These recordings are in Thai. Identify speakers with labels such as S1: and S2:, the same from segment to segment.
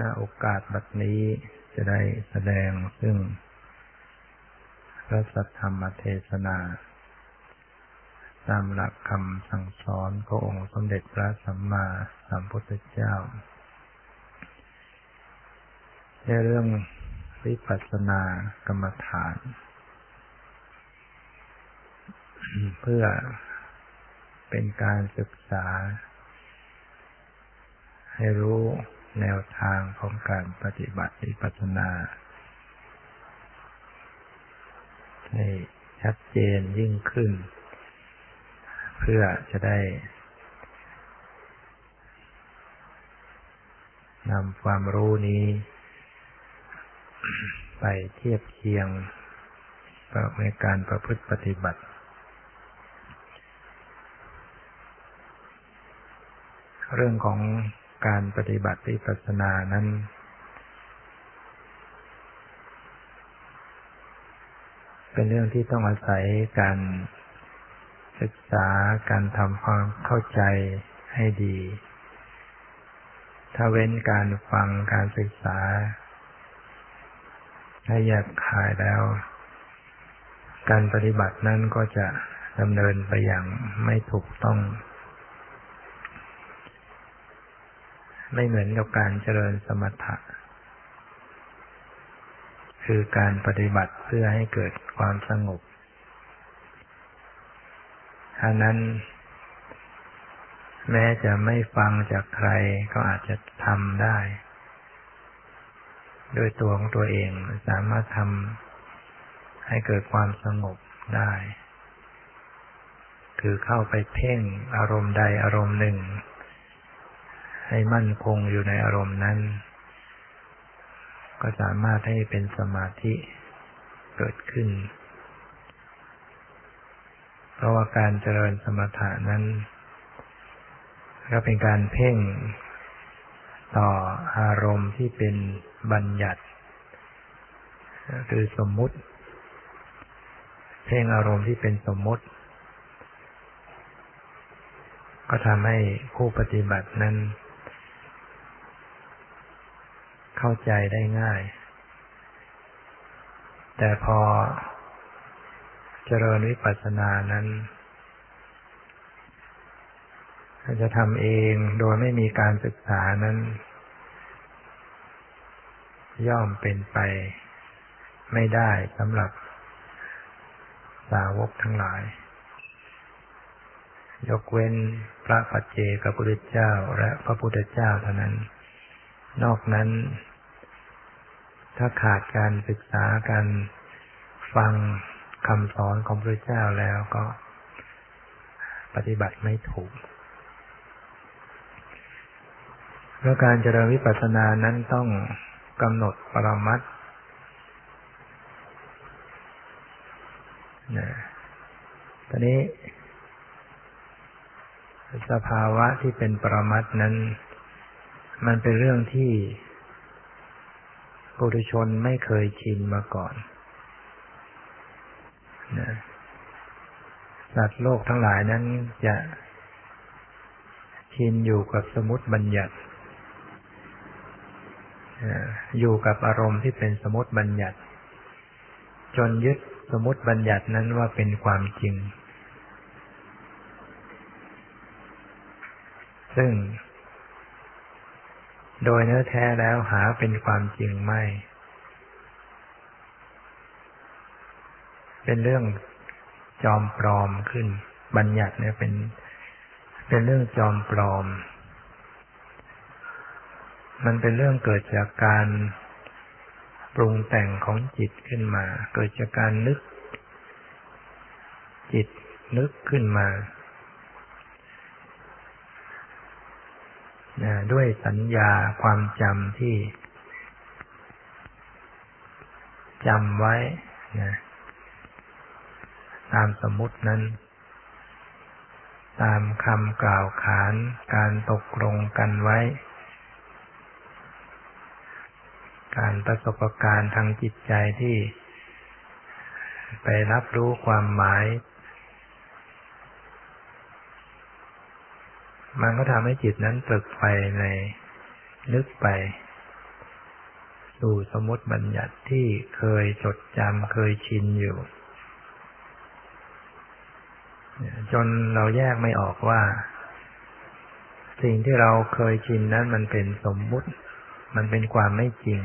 S1: ณโอกาสบัดนี้จะได้แสดงซึ่งพระสัทธรรมเทศนาตามหลักคำสั่งสอนขององค์สมเด็จพระสัมมาสัมพุทธเจ้า ในเรื่องวิปัสสนากรรมฐาน เพื่อเป็นการศึกษา ให้รู้ แนวทางของการปฏิบัติวิปัสสนาให้ชัดเจนยิ่งขึ้น เพื่อจะได้นำความรู้นี้ ไปเทียบเคียงในการประพฤติปฏิบัติ เรื่องของ การปฏิบัติวิปัสสนานั้น เป็นเรื่องที่ต้องอาศัยการศึกษาการทำความเข้าใจให้ดี ถ้าเว้นการฟังการศึกษาให้แยบคายแล้ว การปฏิบัตินั้นก็จะดำเนินไปอย่างไม่ถูกต้อง ไม่เหมือนกับการเจริญสมถะ คือการปฏิบัติเพื่อให้เกิดความสงบถ้านั้น แม้จะไม่ฟังจากใครก็อาจจะทำได้โดยตัวของตัวเองสามารถทำให้เกิดความสงบได้ คือเข้าไปเพ่งอารมณ์ใดอารมณ์หนึ่ง ให้มั่นคงอยู่ในอารมณ์นั้น ก็สามารถให้เป็นสมาธิเกิดขึ้น เพราะว่าการเจริญสมถะนั้นก็เป็นการเพ่งต่ออารมณ์ที่เป็นบัญญัติคือสมมุติ เพ่งอารมณ์ที่เป็นสมมุติ ก็ทำให้ผู้ปฏิบัตินั้น เข้าใจได้ง่าย แต่พอเจริญวิปัสสนานั้นจะทำเองโดยไม่มีการศึกษานั้น ย่อมเป็นไปไม่ได้สำหรับสาวกทั้งหลาย ยกเว้นพระปัจเจกพุทธเจ้าและพระพุทธเจ้าเท่านั้น นอกนั้น ถ้าขาดการศึกษาการฟังคำสอนของพระเจ้าแล้วก็ปฏิบัติไม่ถูกเพราะการเจริญวิปัสสนานั้นต้องกำหนดปรมัตนะตอนนี้ สภาวะที่เป็นปรมัตนั้น มันเป็นเรื่องที่ปุถุชนไม่เคยชินมาก่อนนะสัตว์โลกทั้งหลายนั้นจะชินอยู่กับสมุติบัญญัติอยู่กับอารมณ์ที่เป็นสมุติบัญญัติ จนยึดสมุติบัญญัตินั้นว่าเป็นความจริง ซึ่ง โดยเนื้อแท้แล้วหาเป็นความจริงไม่ เป็นเรื่องจอมปลอมขึ้น บัญญัติเนี่ยเป็น เป็นเรื่องจอมปลอม มันเป็นเรื่องเกิดจากการปรุงแต่งของจิตขึ้นมา เกิดจากการนึก จิตนึกขึ้นมา ด้วยสัญญาความจำที่จำไว้นะตามสมมุตินั้น ตามคำกล่าวขานการตกลงกันไว้ การประสบการณ์ทางจิตใจที่ไปรับรู้ความหมาย มันก็ทำให้จิตนั้นตรึกไปในนึกไป สู่สมมติบัญญัติที่เคยจดจำเคยชินอยู่ จนเราแยกไม่ออกว่า สิ่งที่เราเคยชินนั้นมันเป็นสมมุติ มันเป็นความไม่จริง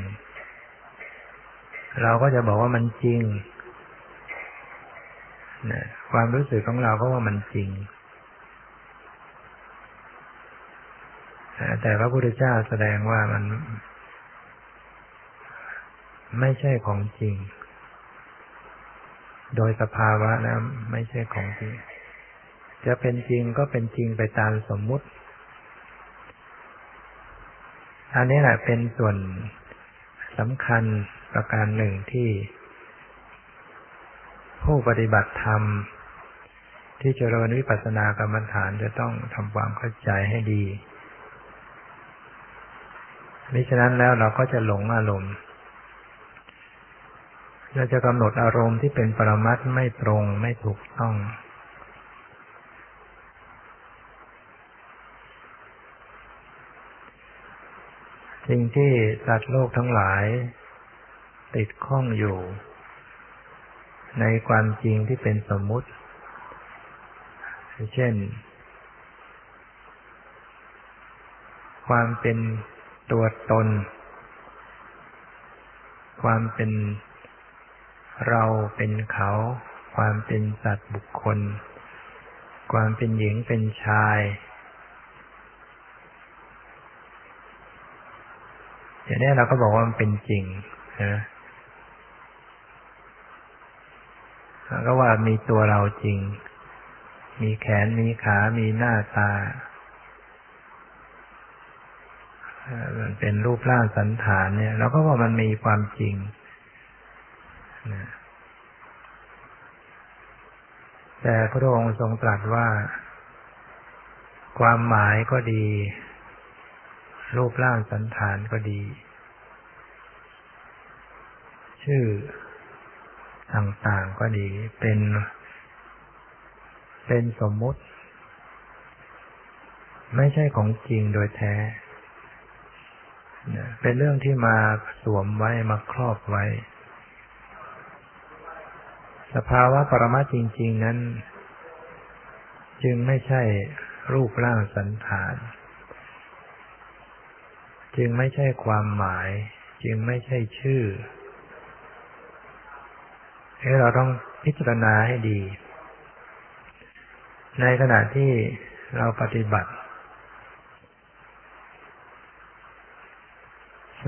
S1: เราก็จะบอกว่ามันจริงความรู้สึกของเราก็ว่ามันจริง แต่พระพุทธเจ้าแสดงว่ามัน ไม่ใช่ของจริง โดยสภาวะแล้วไม่ใช่ของจริง จะเป็นจริงก็เป็นจริงไปตามสมมุติ อันนี้แหละเป็นส่วนสำคัญประการหนึ่งที่ ผู้ปฏิบัติธรรม ที่เจริญวิปัสสนากรรมฐานจะต้องทำความเข้าใจให้ดี มิฉะนั้นแล้วเราก็จะหลงอารมณ์เราจะกำหนดอารมณ์ที่เป็นปรมัตไม่ตรงไม่ถูกต้อง สิ่งที่สัตว์โลกทั้งหลาย ติดข้องอยู่ ในความจริงที่เป็นสมมุติ เช่น ความเป็น ตัวตน ความเป็นเราเป็นเขา ความเป็นสัตว์บุคคล ความเป็นหญิงเป็นชาย อย่างนี้เราก็บอกว่ามันเป็นจริงนะก็ว่ามีตัวเราจริง มีแขนมีขา มีหน้าตา มันเป็นรูปร่างสันฐานเนี่ยเราก็ว่ามันมีความจริงแต่พระองค์ทรงตรัสว่า ความหมายก็ดี รูปร่างสันฐานก็ดี ชื่อต่างๆก็ดี เป็น เป็นสมมุติ ไม่ใช่ของจริงโดยแท้ เป็นเรื่องที่มาสวมไว้มาครอบไว้ สภาวะปรมาจริง ๆ นั้น จึงไม่ใช่รูปร่างสันฐาน จึงไม่ใช่ความหมาย จึงไม่ใช่ชื่อให้เราต้องพิจารณาให้ดี ในขณะที่เราปฏิบัติ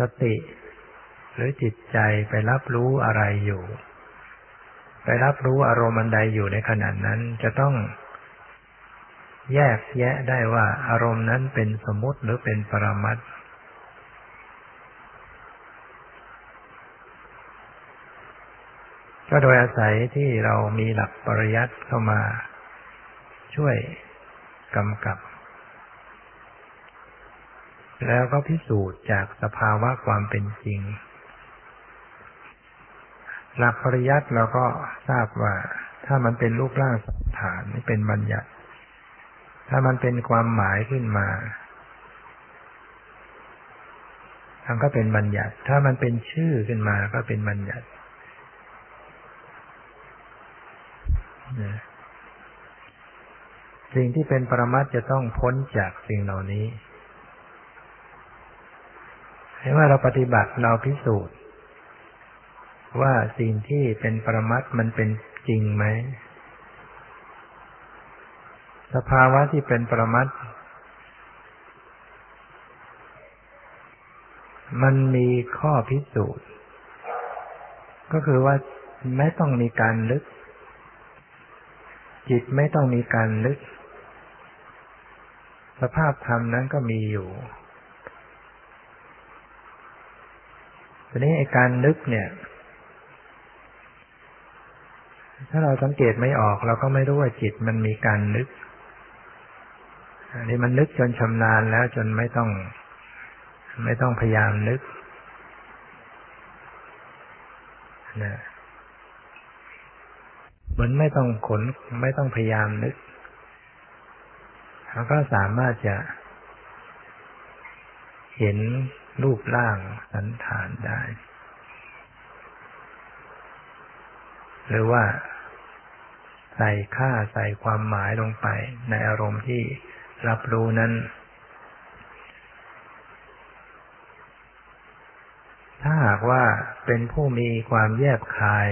S1: สติ หรือจิตใจไปรับรู้อะไรอยู่ ไปรับรู้อารมณ์อันใดอยู่ในขณะนั้นจะต้องแยกแยะได้ว่าอารมณ์นั้นเป็นสมมติหรือเป็นปรมัตก็โดยอาศัยที่เรามีหลักปริยัติเข้ามา ช่วยกำกับ แล้วก็พิสูจน์จากสภาวะความเป็นจริง หลักปริยัติเราก็ทราบว่า ถ้ามันเป็นรูปร่างสันฐานนี่เป็นบัญญัติ ถ้ามันเป็นความหมายขึ้นมามันก็เป็นบัญญัติ ถ้ามันเป็นชื่อขึ้นมาก็เป็นบัญญัติ สิ่งที่เป็นปรมัตจะต้องพ้นจากสิ่งเหล่านี้ ให้ว่าเราปฏิบัติเราพิสูจน์ ว่าสิ่งที่เป็นปรมัตมันเป็นจริงไหม สภาวะที่เป็นปรมัตมันมีข้อพิสูจน์ ก็คือว่าไม่ต้องมีการลึก จิตไม่ต้องมีการลึก สภาพธรรมนั้นก็มีอยู่ ทีนี้ไอการนึกเนี่ย ถ้าเราสังเกตไม่ออกเราก็ไม่รู้ว่าจิตมันมีการนึก อันนี้มันนึกจนชำนาญแล้วจนไม่ต้อง ไม่ต้องพยายามนึกนะเหมือนไม่ต้องขนไม่ต้องพยายามนึกเขาก็สามารถจะเห็น รูปร่างสันฐานได้ หรือว่าใส่ค่าใส่ความหมายลงไป ในอารมณ์ที่รับรู้นั้น ถ้าหากว่าเป็นผู้มีความแยบคาย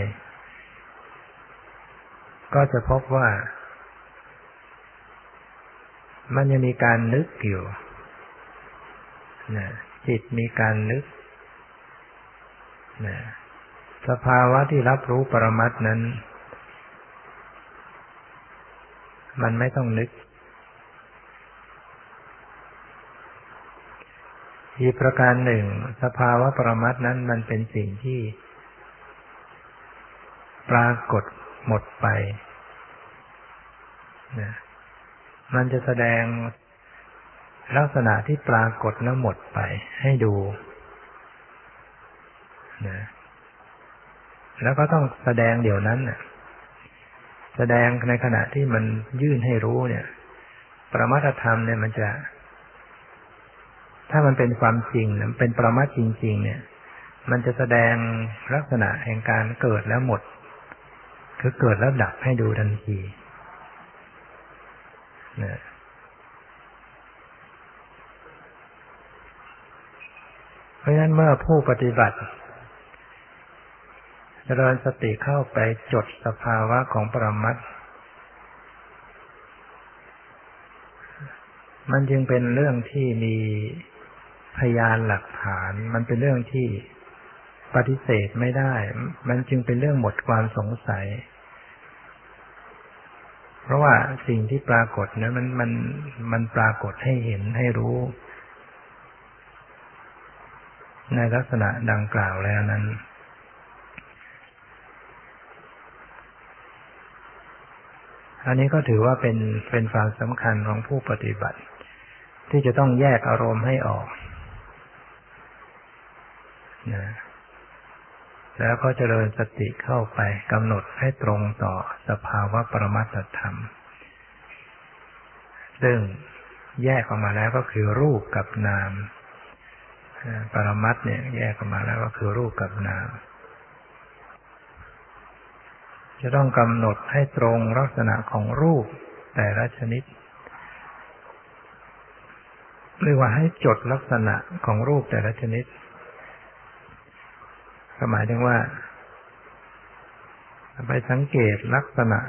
S1: ก็จะพบว่า มันยังมีการนึกอยู่นะ จิตมีการนึกนะสภาวะที่รับรู้ปรมัตนั้น มันไม่ต้องนึกอีกประการหนึ่ง สภาวะปรมัตนั้นมันเป็นสิ่งที่ ปรากฏหมดไปนะมันจะแสดง ลักษณะที่ปรากฏแล้วหมดไปให้ดูนะแล้วก็ต้องแสดงเดี๋ยวนั้นนะแสดงในขณะที่มันยื่นให้รู้เนี่ย ประมัตธรรมเนี่ยมันจะ ถ้ามันเป็นความจริงมันเป็นประมัตจริง ๆ เนี่ย มันจะแสดงลักษณะแห่งการเกิดแล้วหมด คือเกิดแล้วดับให้ดูทันทีนะเพ ราะฉะนั้นเมื่อผู้ปฏิบัติเจริญสติเข้าไปจดสภาวะของปรมัตมันจึงเป็นเรื่องที่มีพยานหลักฐาน มันเป็นเรื่องที่ปฏิเสธไม่ได้ มันจึงเป็นเรื่องหมดความสงสัย เพราะว่าสิ่งที่ปรากฏนั้นมันมันมันปรากฏให้เห็นให้รู้ ในลักษณะดังกล่าวแล้วนั้น อันนี้ก็ถือว่าเป็นเป็นความสำคัญของผู้ปฏิบัติ ที่จะต้องแยกอารมณ์ให้ออกนะแล้วก็เจริญสติเข้าไปกำหนดให้ตรงต่อสภาวะปรมัตธรรม ซึ่งแยกออกมาแล้วก็คือรูปกับนาม ปรมัตเนี่ยแยกออกมาแล้วก็คือรูปกับนาม จะต้องกำหนดให้ตรงลักษณะของรูปแต่ละชนิดเรียกว่าให้จดลักษณะของรูปแต่ละชนิดหมายถึงว่า ไปสังเกตลักษณะ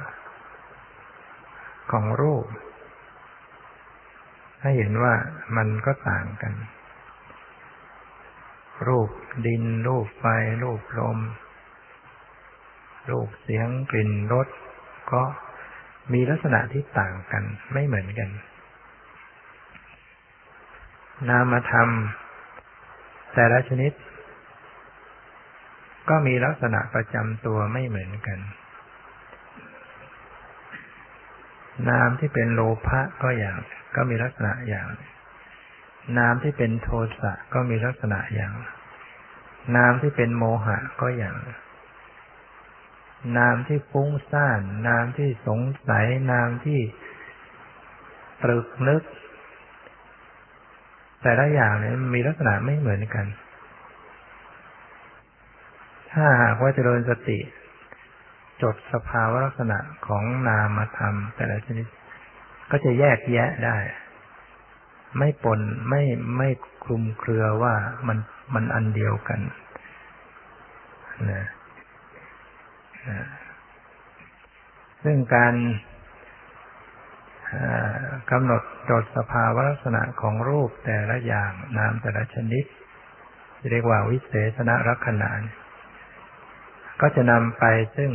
S1: ของรูป ให้เห็นว่ามันก็ต่างกัน รูปดิน รูปไฟ รูปลม รูปเสียงกลิ่นรสก็มีลักษณะที่ต่างกันไม่เหมือนกัน นามธรรม แต่ละชนิด ก็มีลักษณะประจำตัวไม่เหมือนกัน นามที่เป็นโลภะก็อย่าง ก็มีลักษณะอย่าง นามที่เป็นโทสะก็มีลักษณะอย่าง นามที่เป็นโมหะก็อย่าง นามที่ฟุ้งซ่าน นามที่สงสัย นามที่ตรึกนึก แต่ละอย่างเนี่ยมีลักษณะไม่เหมือนกัน ถ้าหากว่าเจริญสติ จดสภาวะลักษณะของนามธรรม แต่ละชนิด ก็จะแยกแยะได้ ไม่ปนไม่ไม่คลุมเครือว่ามันมันอันเดียวกันนะซึ่งการกำหนดจดสภาวะลักษณะของรูปแต่ละอย่างนามแต่ละชนิดเรียกว่าวิเศษณลักษณะก็จะนำไปซึ่ง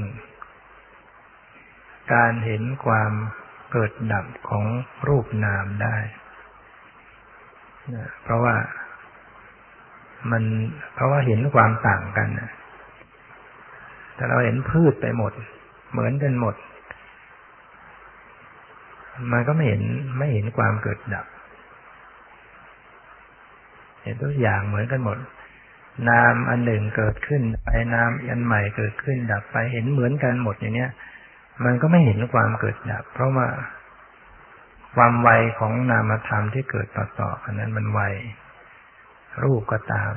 S1: การเห็นความเกิดดับของรูปนามได้ เพราะว่ามันเพราะว่าเห็นความต่างกันนะแต่เราเห็นพืชไปหมด เหมือนกันหมด มันก็ไม่เห็นไม่เห็นความเกิดดับ เห็นทุกอย่างเหมือนกันหมด นามอันหนึ่งเกิดขึ้นไปนามอันใหม่เกิดขึ้นดับไปเห็นเหมือนกันหมดอย่างเนี้ย มันก็ไม่เห็นความเกิดดับ เพราะว่า ความไวของนามธรรมที่เกิดต่อต่ออันนั้นมันไว รูปก็ตาม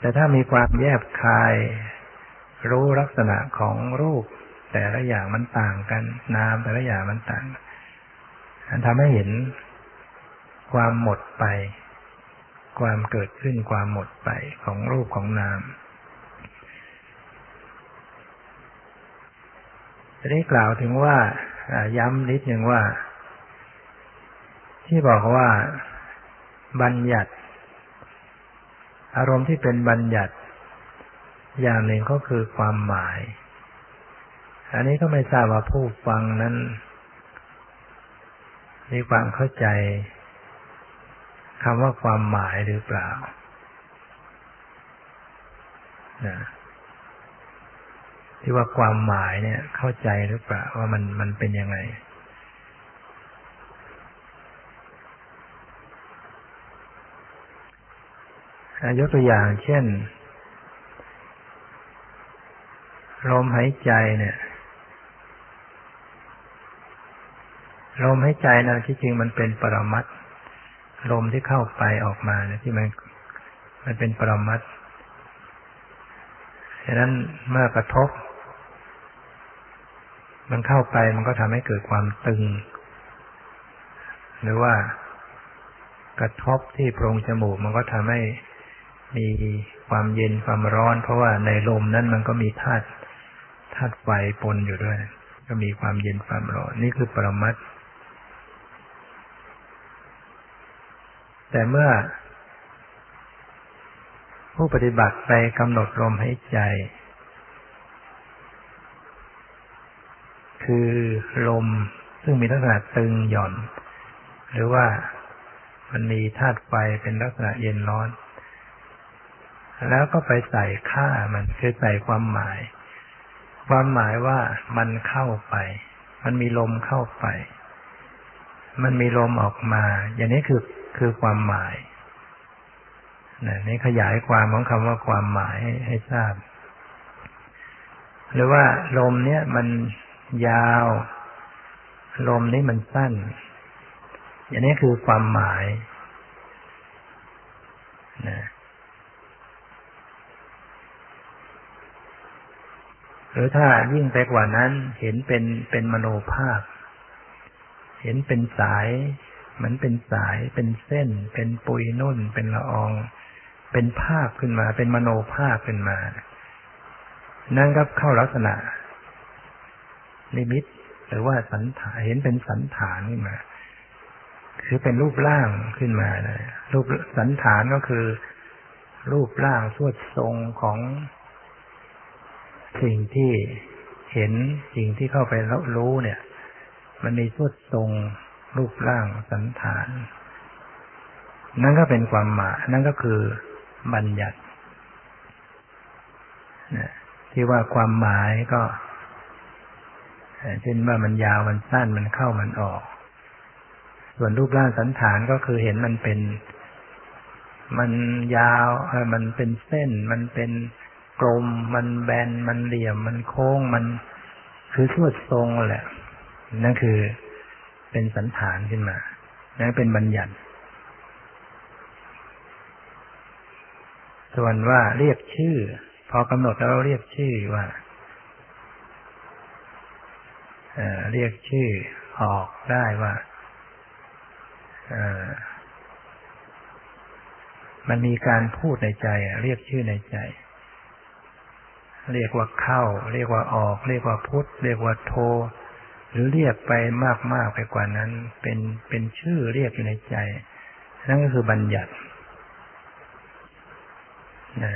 S1: แต่ถ้ามีความแยบคาย รู้ลักษณะของรูป แต่ละอย่างมันต่างกัน นามแต่ละอย่างมันต่างมันทำให้เห็นความหมดไป ความเกิดขึ้นความหมดไปของรูปของนามจะได้กล่าวถึงว่าย้ำนิดหนึ่งว่า ที่บอกว่าบัญญัติ อารมณ์ที่เป็นบัญญัติ อย่างหนึ่งก็คือความหมาย อันนี้ก็ไม่ทราบว่าผู้ฟังนั้น มีความเข้าใจคำว่าความหมายหรือเปล่านะที่ว่าความหมายเนี่ย เข้าใจหรือเปล่าว่ามันมันเป็นยังไง ยกตัวอย่างเช่น ลมหายใจเนี่ย ลมหายใจนะที่จริงมันเป็นปรมัตลมที่เข้าไปออกมาเนี่ยที่มันมันเป็นปรมัตฉะนั้นเมื่อกระทบ มันเข้าไปมันก็ทำให้เกิดความตึง หรือว่ากระทบที่โพรงจมูกมันก็ทำให้ มีความเย็นความร้อน เพราะว่าในลมนั้นมันก็มีธาตุธาตุไฟปนอยู่ด้วย ก็มีความเย็นความร้อน นี่คือปรมัตแต่เมื่อ ผู้ปฏิบัติไปกำหนดลมหายใจ คือลมซึ่งมีลักษณะตึงหย่อน หรือว่ามันมีธาตุไฟเป็นลักษณะเย็นร้อน แล้วก็ไปใส่ค่ามันคือใส่ความหมาย ความหมายว่ามันเข้าไป มันมีลมเข้าไป มันมีลมออกมา อย่างนี้คือคือความหมายน,นี่ขยายความของคำว่าความหมายให้ใหทราบ หรือว่าลมเนี้ยมันยาว ลมนี้มันสั้น อย่างนี้คือความหมายนะ หรือถ้ายิ่งไปกว่านั้นเห็นเป็นเป็นมโนภาพ เห็นเป็นสายเหมือนเป็นสายเป็นเส้น เป็นปุยนุ่น เป็นละออง เป็นภาพขึ้นมา เป็นมโนภาพขึ้นมา นั่นก็เข้าลักษณะนิมิตหรือว่าสันฐานเห็นเป็นสันฐานขึ้นมา คือเป็นรูปร่างขึ้นมานะรูปสันฐานก็คือ รูปร่างสวดทรงของ สิ่งที่เห็นสิ่งที่เข้าไปแล้วรู้เนี่ย มันมีสุดทรงรูปร่างสันฐาน นั่นก็เป็นความหมายนั่นก็คือบัญญัติที่ว่าความหมายก็เช่นว่ามันยาวมันสั้นมันเข้ามันออก ส่วนรูปร่างสันฐานก็คือเห็นมันเป็น มันยาวมันเป็นเส้นมันเป็น กลม มันแบน มันเหลี่ยม มันโค้ง มันคือสวดทรงแหละ นั่นคือเป็นสันฐานขึ้นมา นั่นเป็นบัญญัติ ส่วนว่าเรียกชื่อ พอกำหนดแล้วเราเรียกชื่อว่าเรียกชื่อออกได้ว่ามันมีการพูดในใจ เรียกชื่อในใจ เรียกว่าเข้า เรียกว่าออก เรียกว่าพุทธเรียกว่าโท หรือเรียกไปมากๆไปกว่านั้น เป็นเป็นชื่อเรียกอยู่ในใจ นั่นก็คือบัญญัตินะ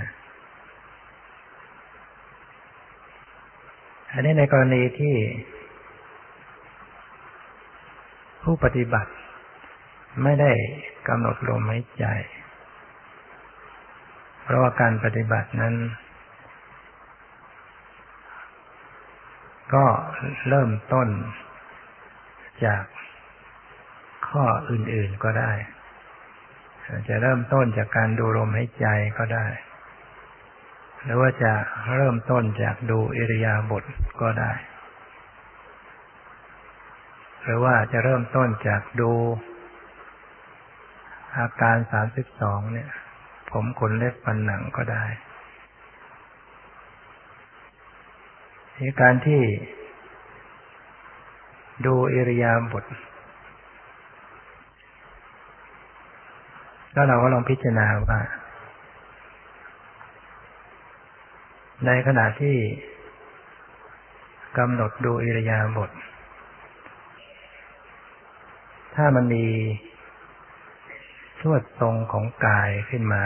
S1: อันนี้ในกรณีที่ ผู้ปฏิบัติไม่ได้กำหนดลมหายใจ เพราะว่าการปฏิบัตินั้น ก็เริ่มต้น จากข้ออื่นๆก็ได้ จะเริ่มต้นจากการดูลมหายใจก็ได้ หรือว่าจะเริ่มต้นจากดูอิริยาบถก็ได้ หรือว่าจะเริ่มต้นจากดูอาการสามสิบสองเนี่ย ผมขนเล็บฟันหนังก็ได้ การที่ดูอิริยาบถแล้วเราก็ลองพิจารณาว่า ในขณะที่กำหนดดูอิริยาบถถ้ามันมีสวดทรงของกายขึ้นมา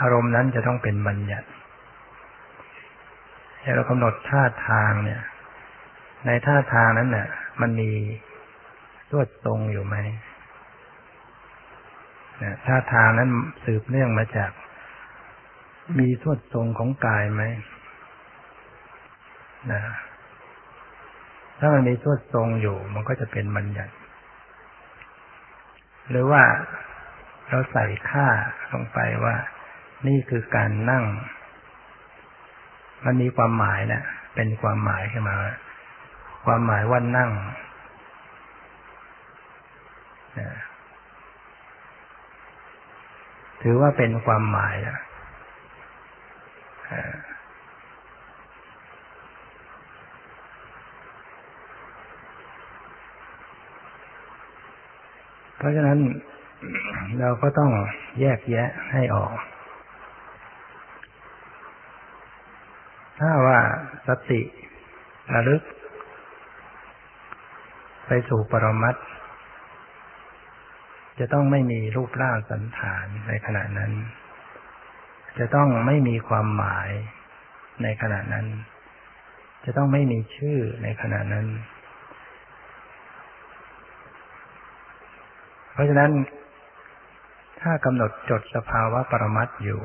S1: อารมณ์นั้นจะต้องเป็นบัญญัติ เรากำหนดท่าทางเนี่ย ในท่าทางนั้นเนี่ยมันมีสวดทรงอยู่ไหมท่าทางนั้นสืบเนื่องมาจาก มีสวดทรงของกายไหมนะถ้ามันมีสวดทรงอยู่ มันก็จะเป็นบัญญัติหรือว่าเราใส่ค่าลงไปว่า นี่คือการนั่ง มันมีความหมายนะเป็นความหมายขึ้นมา ความหมายว่านั่งถือว่าเป็นความหมายนะเพราะฉะนั้นเราก็ต้องแยกแยะให้ออก ถ้าว่าสติระลึก ไปสู่ปรมัตจะต้องไม่มีรูปร่างสันฐานในขณะนั้น จะต้องไม่มีความหมายในขณะนั้น จะต้องไม่มีชื่อในขณะนั้น เพราะฉะนั้น ถ้ากำหนดจดสภาวะปรมัตอยู่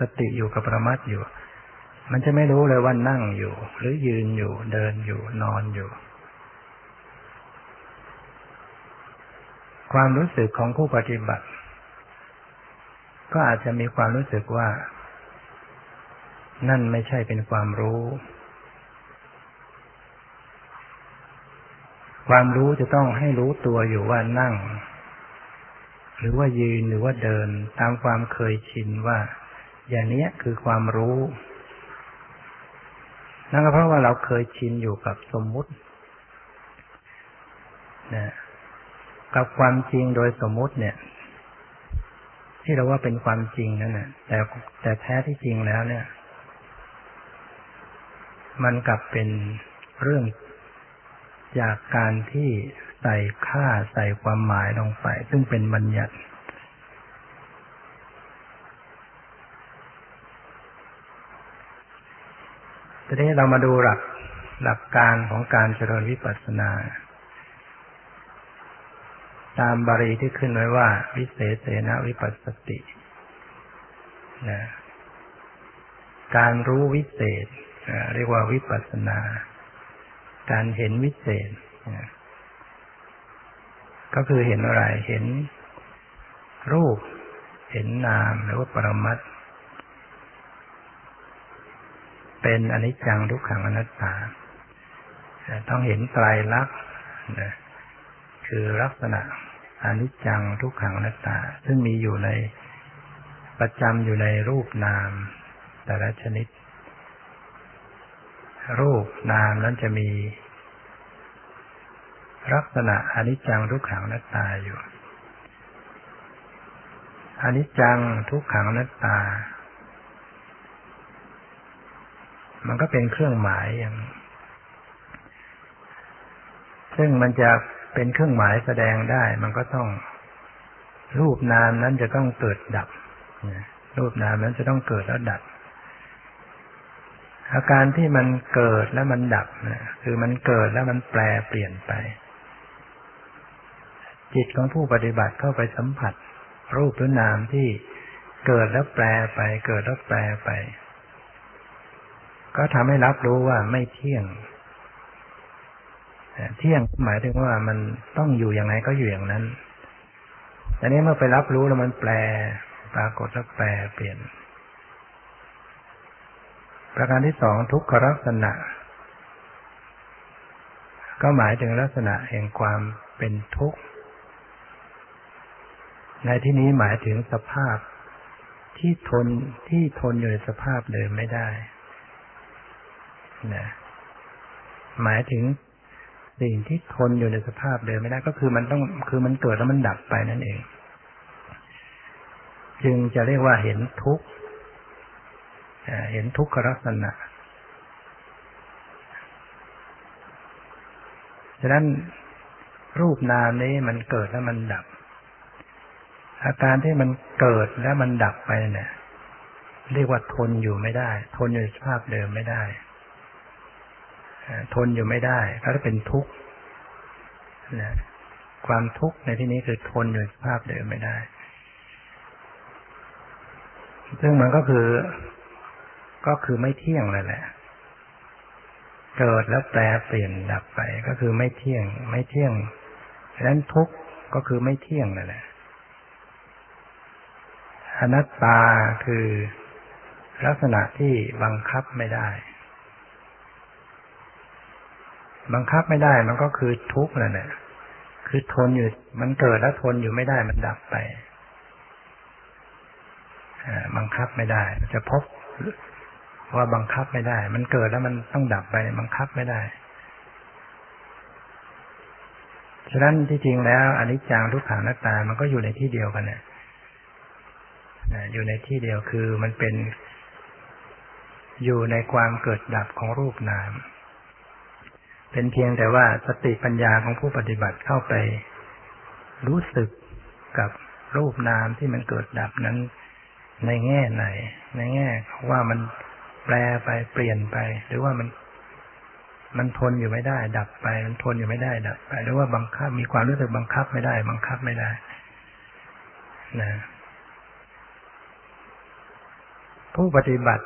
S1: สติอยู่กับปรมัตอยู่ มันจะไม่รู้เลยว่านั่งอยู่ หรือยืนอยู่เดินอยู่นอนอยู่ ความรู้สึกของผู้ปฏิบัติ ก็อาจจะมีความรู้สึกว่า นั่นไม่ใช่เป็นความรู้ ความรู้จะต้องให้รู้ตัวอยู่ว่านั่ง หรือว่ายืนหรือว่าเดินตามความเคยชินว่า อย่างนี้คือความรู้ นั่นก็เพราะว่าเราเคยชินอยู่กับสมมุตินะกับความจริงโดยสมมุติเนี่ย ที่เราว่าเป็นความจริงนั่นแหละแต่แต่แท้ที่จริงแล้วเนี่ย มันกลับเป็นเรื่องจากการที่ใส่ค่าใส่ความหมายลงไป ซึ่งเป็นบัญญัติ ทีนี้เรามาดูหลักหลักการของการเจริญวิปัสสนา ตามบาลีที่ขึ้นไว้ว่า วิเศษเสนวิปัสสตินะการรู้วิเศษเรียกว่าวิปัสสนา การเห็นวิเศษก็คือเห็นอะไร เห็นรูป เห็นนามหรือว่าปรมัต เป็นอนิจจังทุกขังอนัตตา ต้องเห็นไตรลักษณ์คือลักษณะอนิจจังทุกขังอนัตตา ซึ่งมีอยู่ในประจำอยู่ในรูปนาม แต่ละชนิด รูปนามนั้นจะมี ลักษณะอนิจจังทุกขังอนัตตาอยู่อนิจจังทุกขังอนัตตา มันก็เป็นเครื่องหมายอย่าง ซึ่งมันจะเป็นเครื่องหมายแสดงได้ มันก็ต้องรูปนามนั้นจะต้องเกิดดับรูปนามนั้นจะต้องเกิดแล้วดับ อาการที่มันเกิดแล้วมันดับนะคือมันเกิดแล้วมันแปลเปลี่ยนไป จิตของผู้ปฏิบัติเข้าไปสัมผัส รูปหรือนามที่เกิดแล้วแปลไป เกิดแล้วแปลไป ก็ทำให้รับรู้ว่าไม่เที่ยง เที่ยงหมายถึงว่ามันต้องอยู่อย่างไรก็อยู่อย่างนั้นแต่นี้เมื่อไปรับรู้แล้วมันแปล ปรากฏแล้วแปลเปลี่ยน ประการที่สองทุกขลักษณะ ก็หมายถึงลักษณะแห่งความเป็นทุกข์ ในที่นี้หมายถึงสภาพที่ทนที่ทนอยู่ในสภาพเดิมไม่ได้ นะหมายถึงสิ่งที่ทนอยู่ในสภาพเดิมไม่ได้ก็คือมันต้องคือมันเกิดแล้วมันดับไปนั่นเอง จึงจะเรียกว่าเห็นทุกข์เห็นทุกขลักษณะฉะนั้นรูปนามนี้มันเกิดแล้วมันดับ อาการที่มันเกิดแล้วมันดับไปเนี่ยเรียกว่าทนอยู่ไม่ได้ ทนอยู่สภาพเดิมไม่ได้ ทนอยู่ไม่ได้ก็จะเป็นทุกข์นะความทุกข์ในที่นี้คือทนอยู่สภาพเดิมไม่ได้ ซึ่งมันก็คือ ก็คือไม่เที่ยงเลยแหละ เกิดแล้วแปลเปลี่ยนดับไป ก็คือไม่เที่ยง ไม่เที่ยงดังนั้นทุกข์ก็คือไม่เที่ยงนั่นแหละ อนัตตาคือลักษณะที่บังคับไม่ได้ บังคับไม่ได้มันก็คือทุกข์นั่นแหละคือทนอยู่ มันเกิดแล้วทนอยู่ไม่ได้มันดับไปบังคับไม่ได้ จะพบว่าบังคับไม่ได้ มันเกิดแล้วมันต้องดับไป บังคับไม่ได้ ฉะนั้นที่จริงแล้วอนิจจังทุกขังนัตตา มันก็อยู่ในที่เดียวกันเนี่ยอยู่ในที่เดียวคือมันเป็น อยู่ในความเกิดดับของรูปนาม เป็นเพียงแต่ว่าสติปัญญาของผู้ปฏิบัติเข้าไป รู้สึกกับรูปนามที่มันเกิดดับนั้น ในแง่ไหน ในแง่ว่ามันแปลไปเปลี่ยนไป หรือว่ามัน มันทนอยู่ไม่ได้ ดับไป มันทนอยู่ไม่ได้ดับไป หรือว่าบังคับมีความรู้สึกบังคับไม่ได้ บังคับไม่ได้ นะ ผู้ปฏิบัติ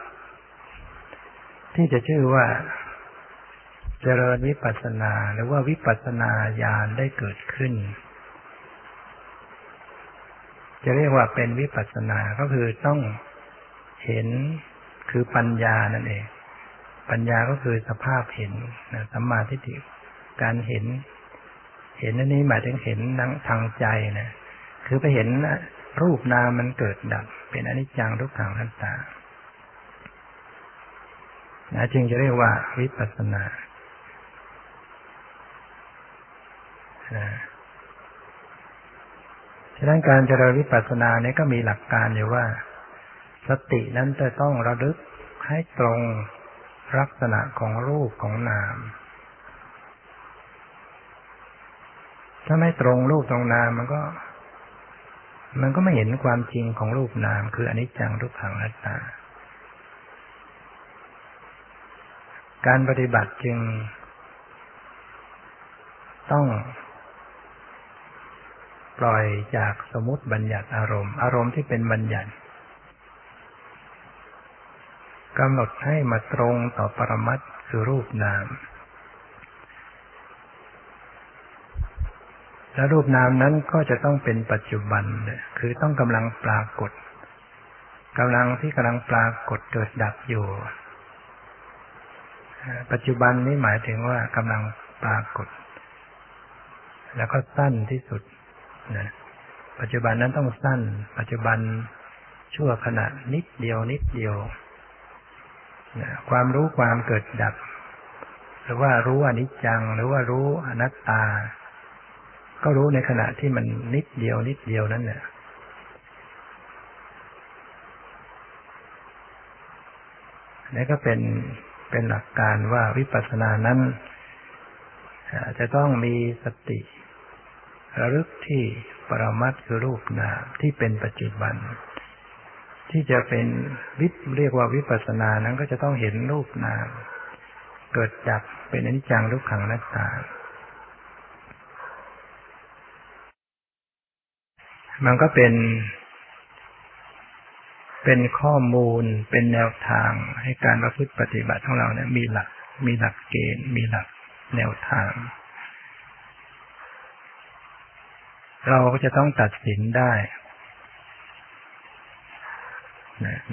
S1: ที่จะชื่อว่า เจริญวิปัสสนาหรือว่าวิปัสสนาญาณได้เกิดขึ้น จะเรียกว่าเป็นวิปัสสนาก็คือต้องเห็นคือปัญญานั่นเอง ปัญญาก็คือสภาพเห็นนะสัมมาทิฏฐิการเห็น เห็นอันนี้หมายถึงเห็นทางใจนะคือไปเห็นรูปนามมันเกิดดับ เป็นอนิจจังทุกขังนัตตานะจึงจะเรียกว่าวิปัสสนา ฉะนั้นการเจริญวิปัสสนาเนี่ยก็มีหลักการอยู่ว่า สตินั้นจะต้องระลึกให้ตรงลักษณะของรูปของนาม ถ้าไม่ตรงรูปตรงนามมันก็ มันก็ไม่เห็นความจริงของรูปนาม คืออนิจจังทุกขังอนัตตา การปฏิบัติจึง ต้อง ปล่อยจากสมุติบัญญัติอารมณ์ อารมณ์ที่เป็นบัญญัติกำหนดให้มาตรงต่อปรมัตคือรูปนาม และรูปนามนั้นก็จะต้องเป็นปัจจุบัน คือต้องกำลังปรากฏกำลังที่กำลังปรากฏเกิดดับอยู่ ปัจจุบันนี้หมายถึงว่ากำลังปรากฏ แล้วก็สั้นที่สุด นะปัจจุบันนั้นต้องสั้น ปัจจุบันชั่วขณะนิดเดียวนิดเดียวความรู้ความเกิดดับ หรือว่ารู้อนิจจัง หรือว่ารู้อนัตตา ก็รู้ในขณะที่มันนิดเดียวนิดเดียวนั่นแหละนี่ก็เป็นเป็นหลักการว่าวิปัสสนานั้นจะต้องมีสติ ระลึกที่ปรมัตคือรูปนามที่เป็นปัจจุบัน ที่จะเป็นวิเรียกว่าวิปัสสนานั้นก็จะต้องเห็นรูปนาม เกิดจากเป็นอนิจจังทุกขังนัตตามันก็เป็น เป็นข้อมูลเป็นแนวทางให้การประพฤติปฏิบัติของเราเนี่ยมีหลัก มีหลักเกณฑ์ มีหลักแนวทาง เราก็จะต้องตัดสินได้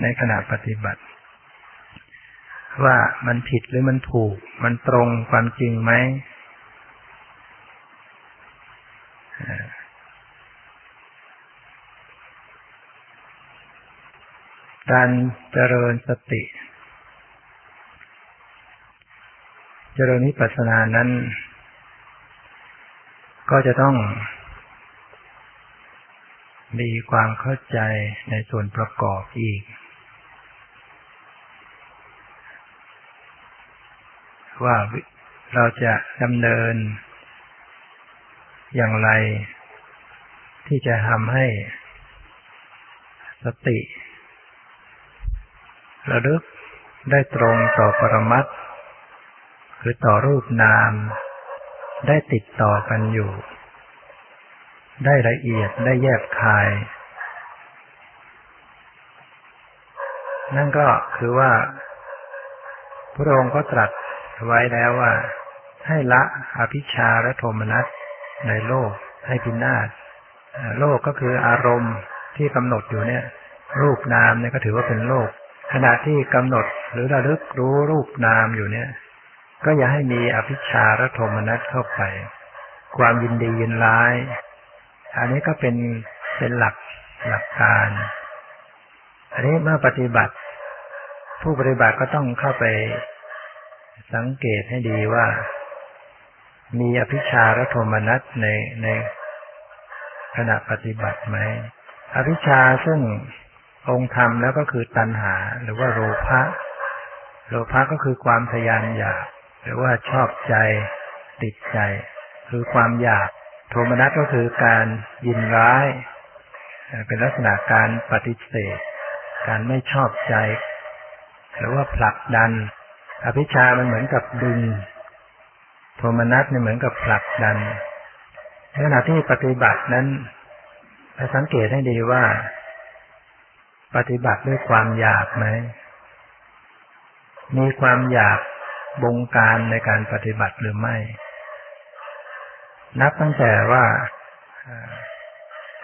S1: ในขณะปฏิบัติ ว่ามันผิดหรือมันถูก มันตรงความจริงไหมการเจริญสติ เจริญนิพพานานั้น ก็จะต้อง มีความเข้าใจในส่วนประกอบอีก ว่าเราจะดำเนิน อย่างไร ที่จะทำให้สติ ระลึกได้ตรงต่อปรมัตคือต่อรูปนาม ได้ติดต่อกันอยู่ ได้ละเอียดได้แยกคาย นั่นก็คือว่า พระองค์ก็ตรัสไว้แล้วว่า ให้ละอภิชาและโทมนัสในโลกให้พินาศโลกก็คืออารมณ์ที่กำหนดอยู่เนี่ย รูปนามเนี่ยก็ถือว่าเป็นโลก ขณะที่กำหนดหรือระลึกรู้รูปนามอยู่เนี่ย ก็อย่าให้มีอภิชาและโทมนัสเข้าไป ความยินดียินร้าย อันนี้ก็เป็นเป็นหลักหลักการ อันนี้เมื่อปฏิบัติ ผู้ปฏิบัติก็ต้องเข้าไปสังเกตให้ดีว่า มีอภิชาและโทมนัสในในขณะปฏิบัติไหมอภิชาซึ่งองค์ธรรมแล้วก็คือตัณหา หรือว่าโลภะโลภะก็คือความทยานอยาก หรือว่าชอบใจติดใจ คือความอยาก โทมนัสก็คือการยินร้าย เป็นลักษณะการปฏิเสธ การไม่ชอบใจ หรือว่าผลักดัน อภิชามันเหมือนกับดึง โทมนัสเนี่ยเหมือนกับผลักดันในขณะที่ปฏิบัตินั้นถ้าสังเกตให้ดีว่า ปฏิบัติด้วยความอยากไหม มีความอยากบงการในการปฏิบัติหรือไม่ นับตั้งแต่ว่า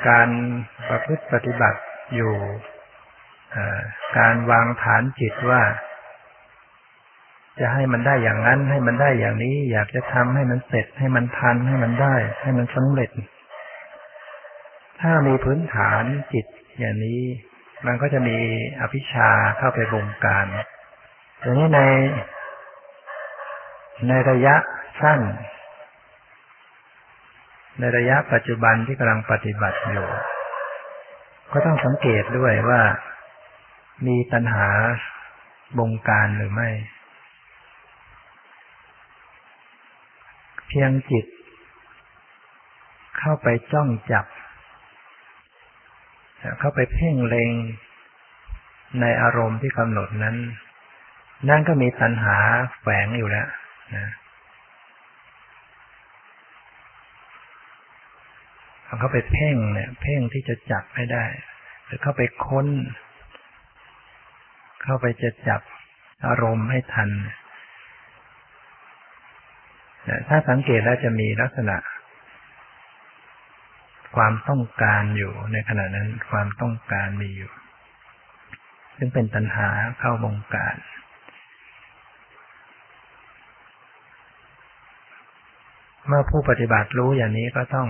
S1: การประพฤติปฏิบัติอยู่การวางฐานจิตว่า จะให้มันได้อย่างนั้น ให้มันได้อย่างนี้ อยากจะทำให้มันเสร็จ ให้มันทัน ให้มันได้ ให้มันสำเร็จ ถ้ามีพื้นฐานจิตอย่างนี้ มันก็จะมีอภิชาเข้าไปบงการแต่นี้ในในระยะสั้น ในระยะปัจจุบันที่กำลังปฏิบัติอยู่ ก็ต้องสังเกตด้วยว่ามีตัณหาบงการหรือไม่ เพียงจิต เข้าไปจ้องจับ เข้าไปเพ่งเล็งในอารมณ์ที่กำหนดนั้น นั่นก็มีตัณหาแฝงอยู่แล้วนะ เข้าไปเพ่งเนี่ย เพ่งที่จะจับให้ได้ หรือเข้าไปค้น เข้าไปจะจับอารมณ์ให้ทันถ้าสังเกตแล้วจะมีลักษณะ ความต้องการอยู่ในขณะนั้นความต้องการมีอยู่ ซึ่งเป็นตัณหาเข้าบงการเมื่อผู้ปฏิบัติรู้อย่างนี้ก็ต้อง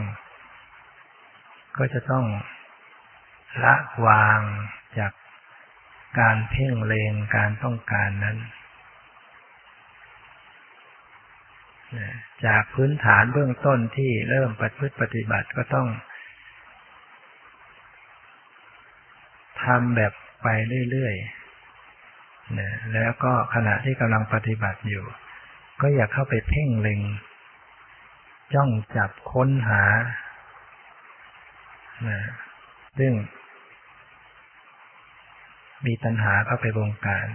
S1: ก็จะต้องละวางจากการเพ่งเลงการต้องการนั้นจากพื้นฐานเบื้องต้นที่เริ่มปฏิพฤติปฏิบัติก็ต้องทำแบบไปเรื่อยๆนะแล้วก็ขณะที่กำลังปฏิบัติอยู่ ก็อย่าเข้าไปเพ่งเล็ง จ้องจับค้นหา นะซึ่ง มีตัณหาเข้าไปบงการ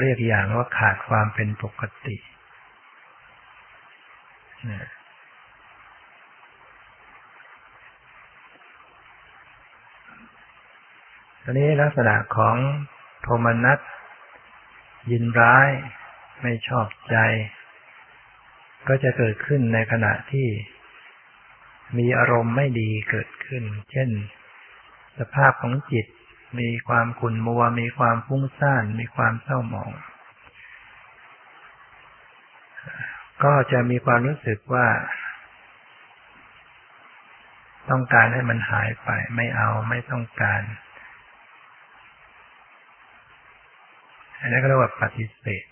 S1: เรียกอย่างว่าขาดความเป็นปกตินะตอนนี้ลักษณะของโทมนัสยินร้าย ไม่ชอบใจ ก็จะเกิดขึ้นในขณะที่ มีอารมณ์ไม่ดีเกิดขึ้น เช่น สภาพของจิต มีความขุ่นมัว มีความฟุ้งซ่าน มีความเศร้าหมอง ก็จะมีความรู้สึกว่า ต้องการให้มันหายไป ไม่เอาไม่ต้องการอันนี้ก็เรียกว่าปฏิเสธ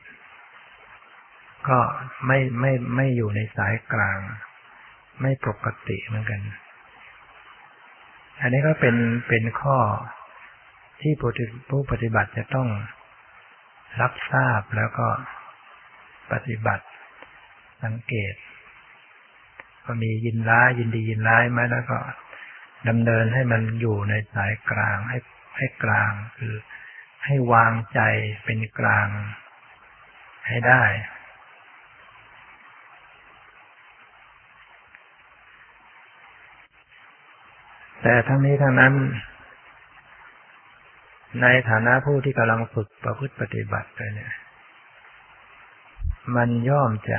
S1: ก็ไม่ไม่ไม่อยู่ในสายกลาง ไม่ปกติเหมือนกัน อันนี้ก็เป็นเป็นข้อที่ผู้ปฏิบัติจะต้องรับทราบแล้วก็ปฏิบัติสังเกต ก็มียินร้ายยินดียินร้ายไหมแล้วก็ดำเนินให้มันอยู่ในสายกลางให้ให้กลาง คือให้วางใจเป็นกลางให้ได้ แต่ทั้งนี้ทั้งนั้น ในฐานะผู้ที่กำลังฝึกประพฤติปฏิบัติไปเนี่ย มันย่อมจะ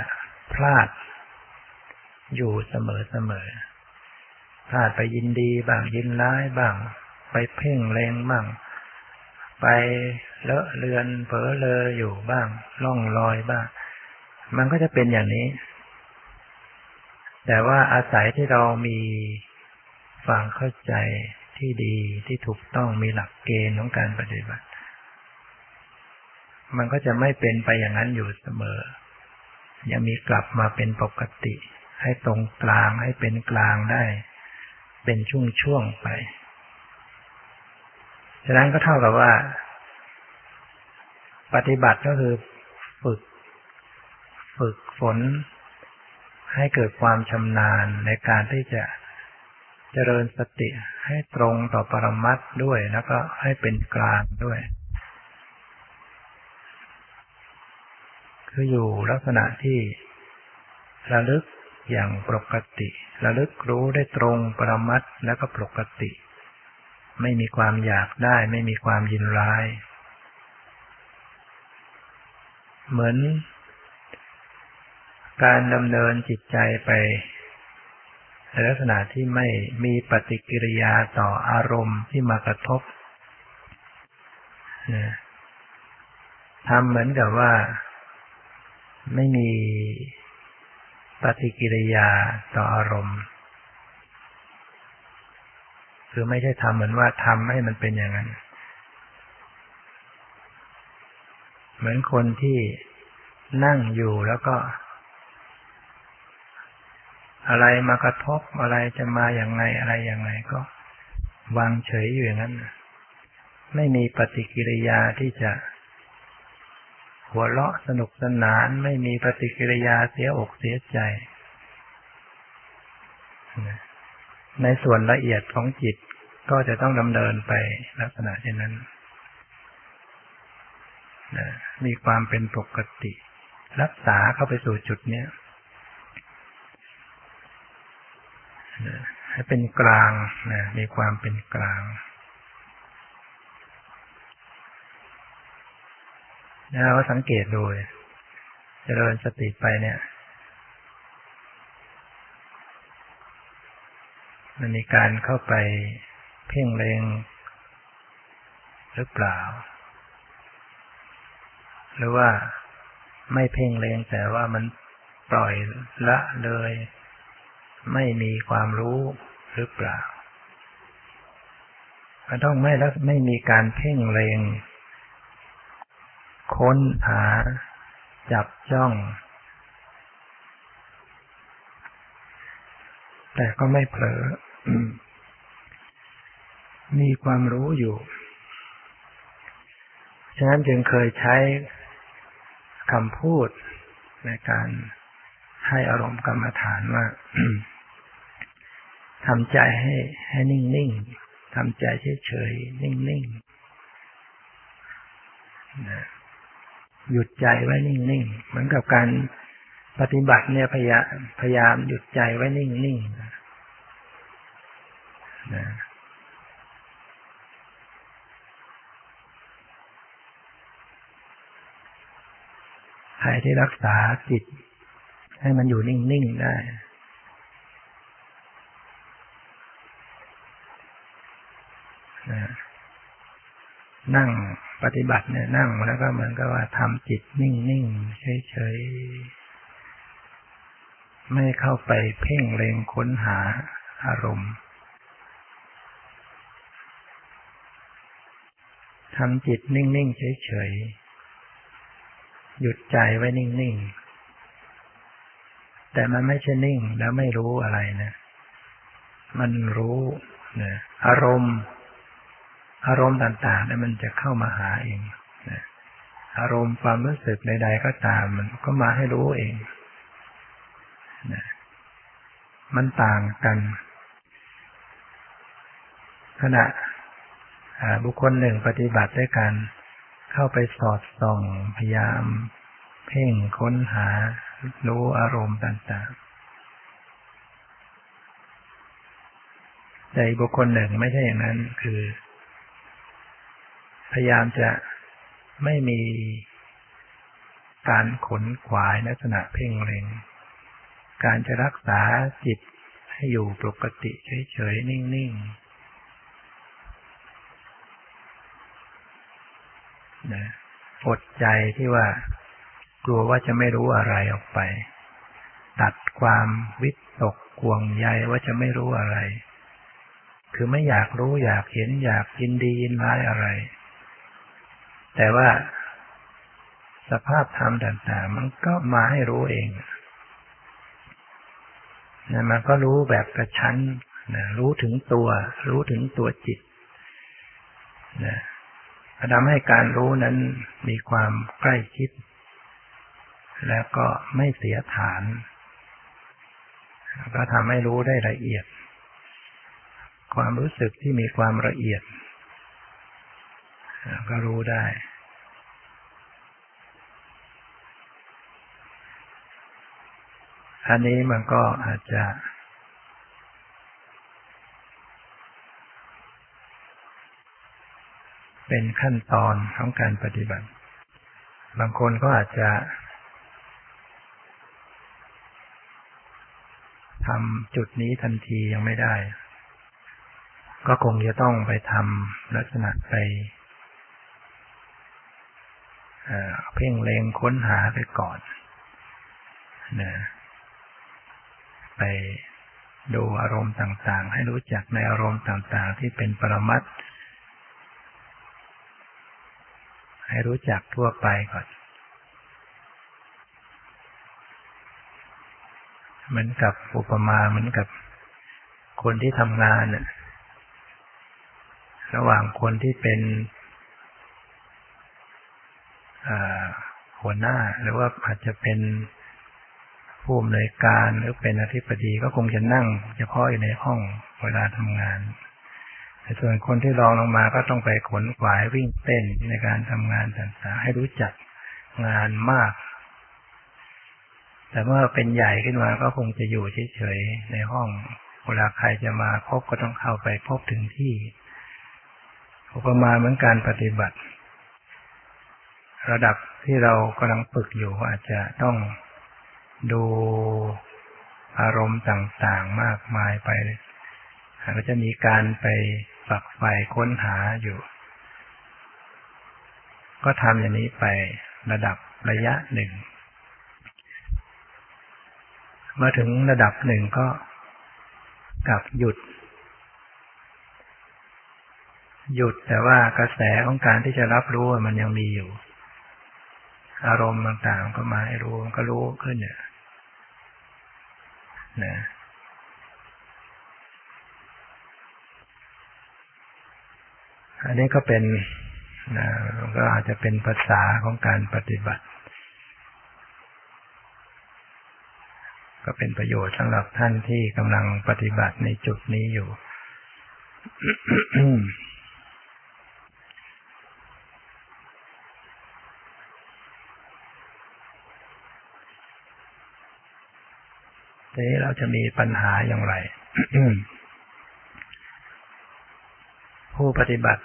S1: พลาดอยู่เสมอเสมอพลาดไปยินดีบ้างยินร้ายบ้าง ไปเพ่งเลงบ้าง ไปเลอะเลือนเผลอเลออยู่บ้าง ล่องลอยบ้าง มันก็จะเป็นอย่างนี้ แต่ว่าอาศัยที่เรามี ฟังเข้าใจที่ดีที่ถูกต้องมีหลักเกณฑ์ของการปฏิบัติ มันก็จะไม่เป็นไปอย่างนั้นอยู่เสมอ ยังมีกลับมาเป็นปกติ ให้ตรงกลางให้เป็นกลางได้ เป็นช่วงๆไป ฉะนั้นก็เท่ากับว่า ปฏิบัติก็คือฝึก ฝึกฝนให้เกิดความชำนาญในการที่จะ เจริญสติให้ตรงต่อปรมัตด้วยแล้วก็ให้เป็นกลางด้วย คืออยู่ลักษณะที่ระลึกอย่างปกติ ระลึกรู้ได้ตรงปรมัตแล้วก็ปกติ ไม่มีความอยากได้ ไม่มีความยินร้าย เหมือนการดำเนินจิตใจไป ในลักษณะที่ไม่มีปฏิกิริยาต่ออารมณ์ที่มากระทบทำเหมือนกับว่า ไม่มีปฏิกิริยาต่ออารมณ์ คือไม่ใช่ทำเหมือนว่าทำให้มันเป็นอย่างนั้น เหมือนคนที่นั่งอยู่แล้วก็ อะไรมากระทบอะไรจะมาอย่างไงอะไรอย่างไงก็วางเฉยอยู่อย่างนั้นไม่มีปฏิกิริยาที่จะ หัวเราะสนุกสนาน ไม่มีปฏิกิริยาเสียอกเสียใจ ในส่วนละเอียดของจิตก็จะต้องดำเนินไปลักษณะเช่นนั้นมีความเป็นปกติ รักษาเข้าไปสู่จุดนี้ ให้เป็นกลางนะมีความเป็นกลางนะเราสังเกตดูเจริญสติไปเนี่ย มันมีการเข้าไปเพ่งเลงหรือเปล่า หรือว่าไม่เพ่งเลงแต่ว่ามันปล่อยละเลย ไม่มีความรู้หรือเปล่ามันต้องไม่แล้วไม่มีการเพ่งเลงค้นหา จับจ้อง แต่ก็ไม่เผลอ มีความรู้อยู่ ฉะนั้นจึงเคยใช้คำพูดในการให้อารมณ์กรรมฐานว่า ทำใจให้ ให้นิ่งๆทำใจเฉยๆนิ่งๆนะหยุดใจไว้นิ่งๆเหมือนกับการปฏิบัติเนี่ยพยายามพยายามหยุดใจไว้นิ่งๆนะใครที่รักษาจิต ให้มันอยู่นิ่ง ๆ ได้ นั่งปฏิบัติเนี่ยนั่งแล้วก็เหมือนกับว่าทำจิตนิ่งๆเฉยๆไม่เข้าไปเพ่งเล็งค้นหาอารมณ์ทำจิตนิ่งๆเฉยหยุดใจไว้นิ่งๆแต่มันไม่ใช่นิ่งแล้วไม่รู้อะไรนะ มันรู้นะอารมณ์ อารมณ์ต่างๆนี่มันจะเข้ามาหาเองนะอารมณ์ความรู้สึกใดๆก็ตาม มันก็มาให้รู้เองนะมันต่างกัน ขณะบุคคลหนึ่งปฏิบัติด้วยการเข้าไปสอดส่องพยายาม เพ่งค้นหารู้อารมณ์ต่างๆ แต่บุคคลหนึ่งไม่ใช่อย่างนั้นคือ พยายามจะไม่มีการขนขวายลักษณะเพ่งเล็ง การจะรักษาจิตให้อยู่ปกติเฉยๆ นิ่งๆนะอดใจที่ว่ากลัวว่าจะไม่รู้อะไรออกไป ตัดความวิตกกวงใยว่าจะไม่รู้อะไร คือไม่อยากรู้อยากเห็นอยากยินดียินร้ายอะไร แต่ว่าสภาพธรรมต่าง ๆ มันก็มาให้รู้เองนะมันก็รู้แบบกระชั้นนะรู้ถึงตัว รู้ถึงตัวจิตนะทำให้การรู้นั้นมีความใกล้ชิด แล้วก็ไม่เสียฐาน ก็ทำให้รู้ได้ละเอียด ความรู้สึกที่มีความละเอียด ก็รู้ได้ อันนี้มันก็อาจจะเป็นขั้นตอนของการปฏิบัติ บางคนก็อาจจะทำจุดนี้ทันทียังไม่ได้ ก็คงจะต้องไปทำลักษณะไป เพ่งเลงค้นหาไปก่อนนะไปดูอารมณ์ต่างๆ ให้รู้จักในอารมณ์ต่างๆ ที่เป็นปรมัตให้รู้จักทั่วไปก่อน เหมือนกับอุปมาเหมือนกับคนที่ทำงาน ระหว่างคนที่เป็น หัวหน้า หรือว่าอาจจะเป็นผู้อำนวยการหรือเป็นอธิบดีก็คงจะนั่ง เฉพาะอยู่ในห้องเวลาทำงานแต่ส่วนคนที่รองลงมาก็ต้องไปขนขวายวิ่งเต้นในการทำงานต่างๆให้รู้จักงานมาก แต่เมื่อเป็นใหญ่ขึ้นมาก็คงจะอยู่เฉยๆในห้อง เวลาใครจะมาพบก็ต้องเข้าไปพบถึงที่อุปมาเหมือนการปฏิบัติ ระดับที่เรากำลังฝึกอยู่อาจจะต้องดูอารมณ์ต่างๆมากมายไปก็จะมีการไปฝักใฝ่ค้นหาอยู่ ก็ทำอย่างนี้ไประดับระยะหนึ่งเมื่อถึงระดับหนึ่งก็กลับหยุด หยุดแต่ว่ากระแสของการที่จะรับรู้มันยังมีอยู่ อารมณ์ต่างๆก็มาให้รู้ก็รู้ขึ้นเนี่ยนะอันนี้ก็เป็นนะก็อาจจะเป็นภาษาของการปฏิบัติ ก็เป็นประโยชน์สำหรับท่านที่กำลังปฏิบัติในจุดนี้อยู่ นี้เราจะมีปัญหาอย่างไร ผู้ปฏิบัติ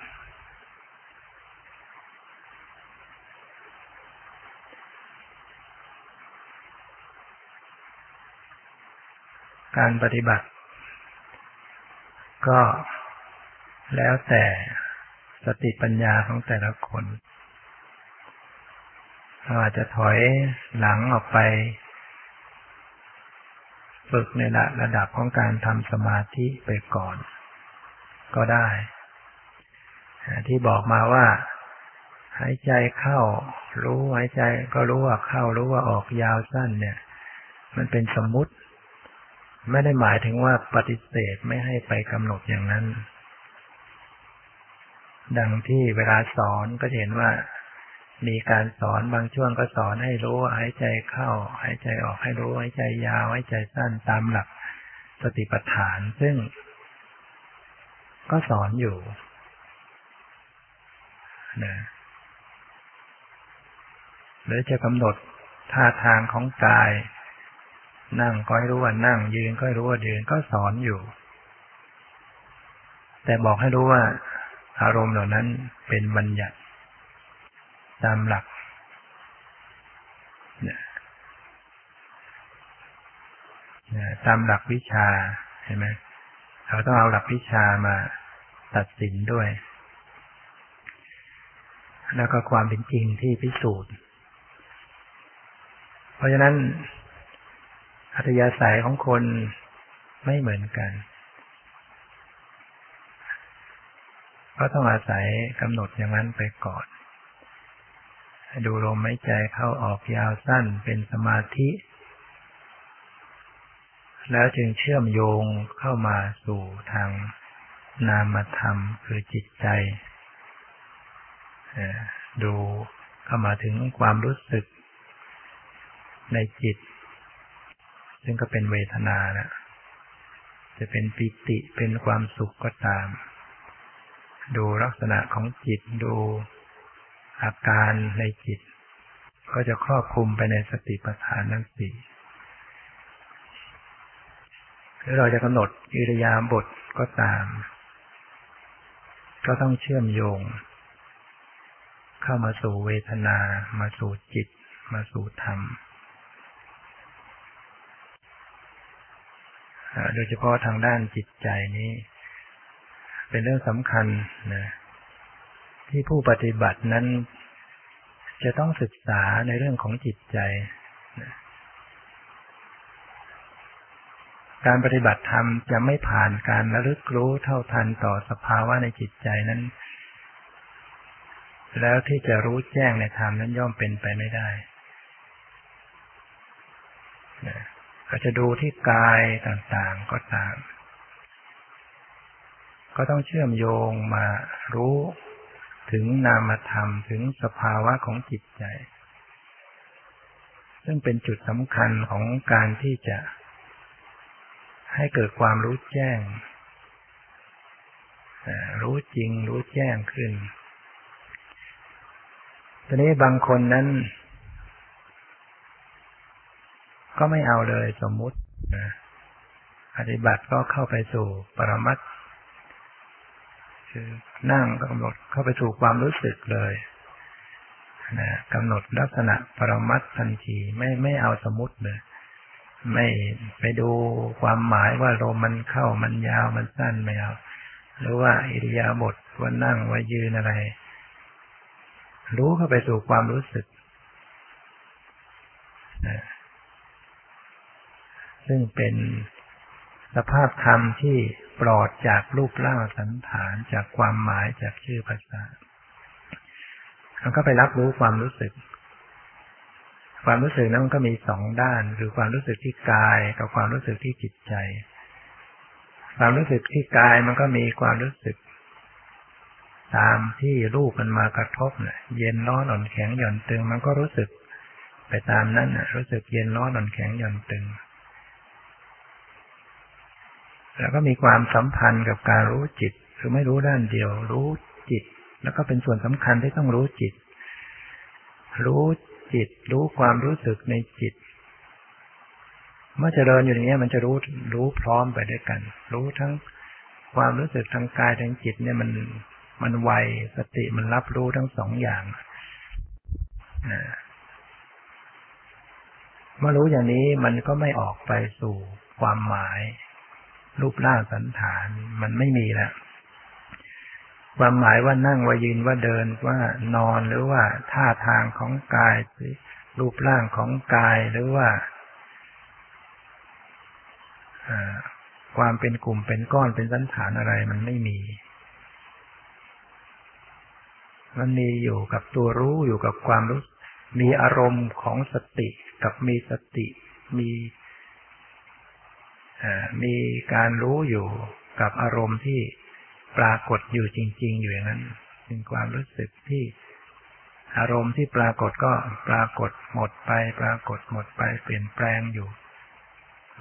S1: การปฏิบัติ ก็แล้วแต่สติปัญญาของแต่ละคนเราอาจจะถอยหลังออกไป ฝึกในระดับของการทำสมาธิไปก่อน ก็ได้ ที่บอกมาว่า หายใจเข้า รู้หายใจก็รู้ว่าเข้ารู้ว่าออกยาวสั้นเนี่ย มันเป็นสมมุติ ไม่ได้หมายถึงว่าปฏิเสธไม่ให้ไปกำหนดอย่างนั้น ดังที่เวลาสอนก็เห็นว่า มีการสอนบางช่วงก็สอนให้รู้หายใจเข้า หายใจออกให้รู้หายใจยาวหายใจสั้นตามหลักสติปัฏฐาน ซึ่ง ก็สอนอยู่นะหรือจะกำหนดท่าทางของกาย นั่งก็ให้รู้ว่านั่ง ยืนก็ให้รู้ว่ายืนก็สอนอยู่ แต่บอกให้รู้ว่า อารมณ์เหล่านั้นเป็นบัญญัติ ตามหลักตามหลักวิชาเห็นไหมเราต้องเอาหลักวิชามาตัดสินด้วย แล้วก็ความเป็นจริงที่พิสูจน์ เพราะฉะนั้น อัธยาศัยของคนไม่เหมือนกัน ก็ต้องอาศัยกำหนดอย่างนั้นไปก่อน ดูลมหายใจเข้าออกยาวสั้นเป็นสมาธิ แล้วจึงเชื่อมโยงเข้ามาสู่ทางนามธรรมคือจิตใจดูเข้ามาถึงความรู้สึกในจิต ซึ่งก็เป็นเวทนานะจะเป็นปิติเป็นความสุขก็ตาม ดูลักษณะของจิตดู อาการในจิต ก็จะครอบคลุมไปในสติปัฏฐานทั้งสี่หรือเราจะกำหนดอิริยาบถก็ตาม ก็ต้องเชื่อมโยง เข้ามาสู่เวทนา มาสู่จิต มาสู่ธรรมโดยเฉพาะทางด้านจิตใจนี้ เป็นเรื่องสำคัญนะ ที่ผู้ปฏิบัตินั้น จะต้องศึกษาในเรื่องของจิตใจ การปฏิบัติธรรมจะไม่ผ่านการระลึกรู้เท่าทันต่อสภาวะในจิตใจนั้น แล้วที่จะรู้แจ้งในธรรมนั้นย่อมเป็นไปไม่ได้ก็จะดูที่กายต่างๆก็ตาม ก็ต้องเชื่อมโยงมารู้ ถึงนามธรรมถึงสภาวะของจิตใจ ซึ่งเป็นจุดสำคัญของการที่จะให้เกิดความรู้แจ้ง รู้จริงรู้แจ้งขึ้นตอนนี้บางคนนั้น ก็ไม่เอาเลยสมมุติปฏิบัติก็เข้าไปสู่ปรมัตถ คือนั่งกำหนดเข้าไปสู่ความรู้สึกเลยนะกำหนดลักษณะปรมัตทันทีไม่ไม่เอาสมมติเลยไม่ไปดูความหมายว่าลมมันเข้ามันยาวมันสั้นไม่เอาหรือว่าอิริยาบถว่านั่งว่ายืนอะไร รู้เข้าไปสู่ความรู้สึกซึ่งเป็น สภาพธรรมที่ปลอดจากรูปร่างสันฐานจากความหมายจากชื่อภาษามันก็ไปรับรู้ความรู้สึก ความรู้สึกนั้นมันก็มีสองด้าน คือความรู้สึกที่กายกับความรู้สึกที่จิตใจ ความรู้สึกที่กายมันก็มีความรู้สึก ตามที่รูปมันมากระทบเนี่ยเย็นร้อนอ่อนแข็งหย่อนตึง มันก็รู้สึก ไปตามนั้นนะรู้สึกเย็นร้อนอ่อนแข็งหย่อนตึง แล้วก็มีความสัมพันธ์กับการรู้จิต คือไม่รู้ด้านเดียว รู้จิต แล้วก็เป็นส่วนสำคัญที่ต้องรู้จิต รู้จิต รู้ความรู้สึกในจิต เมื่อเจริญอยู่อย่างนี้มันจะรู้รู้พร้อมไปด้วยกัน รู้ทั้งความรู้สึกทางกายทางจิตเนี่ยมันมันไวสติมันรับรู้ทั้งสองอย่างนะเมื่อรู้อย่างนี้มันก็ไม่ออกไปสู่ความหมาย รูปร่างสันฐานมันไม่มีแล้วความหมายว่านั่งว่ายืนว่าเดินว่านอนหรือว่าท่าทางของกายรูปร่างของกายหรือว่าความเป็นกลุ่มเป็นก้อนเป็นสันฐานอะไรมันไม่มี มันมีอยู่กับตัวรู้อยู่กับความรู้ มีอารมณ์ของสติกับมีสติ มี มีการรู้อยู่กับอารมณ์ที่ปรากฏอยู่จริง ๆ อยู่อย่างนั้น เป็นความรู้สึกที่อารมณ์ที่ปรากฏก็ปรากฏหมดไป ปรากฏหมดไปเปลี่ยนแปลงอยู่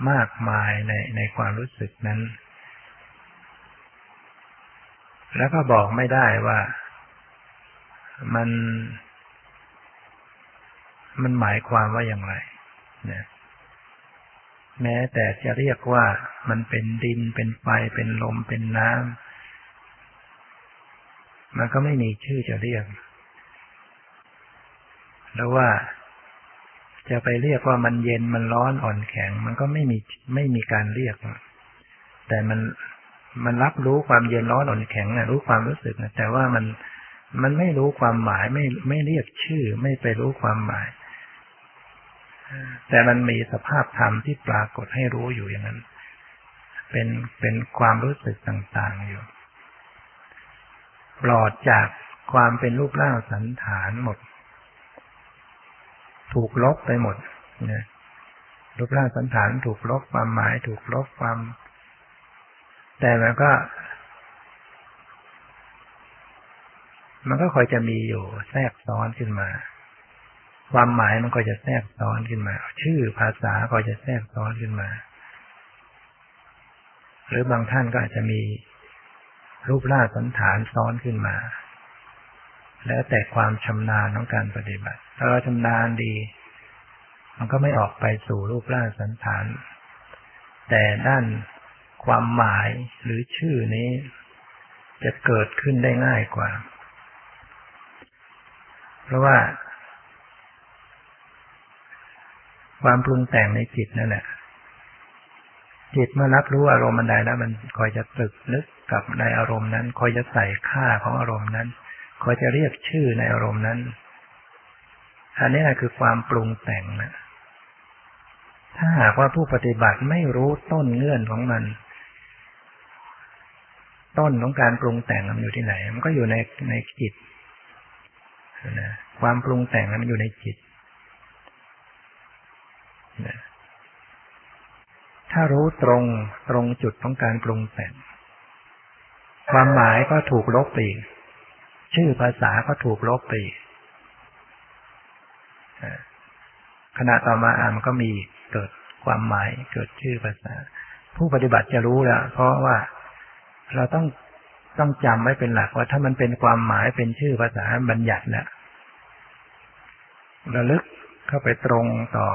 S1: มากมายในในความรู้สึกนั้น แล้วก็บอกไม่ได้ว่ามัน มันหมายความว่าอย่างไรเนี่ย แม้แต่จะเรียกว่ามันเป็นดินเป็นไฟเป็นลมเป็นน้ำมันก็ไม่มีชื่อจะเรียก แล้วว่าจะไปเรียกว่ามันเย็นมันร้อนอ่อนแข็ง มันก็ไม่มีไม่มีการเรียก แต่มันมันรับรู้ความเย็นร้อนอ่อนแข็งนะรู้ความรู้สึกนะแต่ว่ามันมันไม่รู้ความหมายไม่ไม่เรียกชื่อ ไม่ไปรู้ความหมาย แต่มันมีสภาพธรรมที่ปรากฏให้รู้อยู่อย่างนั้น เป็นเป็นความรู้สึกต่างๆอยู่ ปลอดจากความเป็นรูปร่างสันฐานหมด ถูกลบไปหมดนะรูปร่างสันฐานถูกลบความหมายถูกลบความ แต่มันก็ มันก็คอยจะมีอยู่แทรกซ้อนขึ้นมา ความหมายมันก็จะแทรกซ้อนขึ้นมา ชื่อภาษาก็จะแทรกซ้อนขึ้นมา หรือบางท่านก็อาจจะมีรูปร่างสันฐานซ้อนขึ้นมา แล้วแต่ความชำนาญของการปฏิบัติ ถ้าเราชำนาญดี มันก็ไม่ออกไปสู่รูปร่างสันฐาน แต่ด้านความหมายหรือชื่อนี้ จะเกิดขึ้นได้ง่ายกว่า เพราะว่า ความปรุงแต่งในจิตนั่นแหละ จิตเมื่อรับรู้อารมณ์มันใดแล้ว มันคอยจะตึกนึกกับในอารมณ์นั้น คอยจะใส่ค่าของอารมณ์นั้น คอยจะเรียกชื่อในอารมณ์นั้น อันนี้แหละคือความปรุงแต่งนะถ้าหากว่าผู้ปฏิบัติไม่รู้ต้นเงื่อนของมัน ต้นของการปรุงแต่งมันอยู่ที่ไหน มันก็อยู่ในในจิตนะความปรุงแต่งมันอยู่ในจิต ถ้ารู้ตรงตรงจุดของการปรุงแต่งความหมายก็ถูกลบไปชื่อภาษาก็ถูกลบไปขณะต่อมาอ่านก็มีเกิดความหมายเกิดชื่อภาษา ผู้ปฏิบัติจะรู้แล้วเพราะว่าเราต้องต้องจำไว้เป็นหลักว่าถ้ามันเป็นความหมายเป็นชื่อภาษาบัญญัติแล้วระลึกเข้าไปตรงต่อ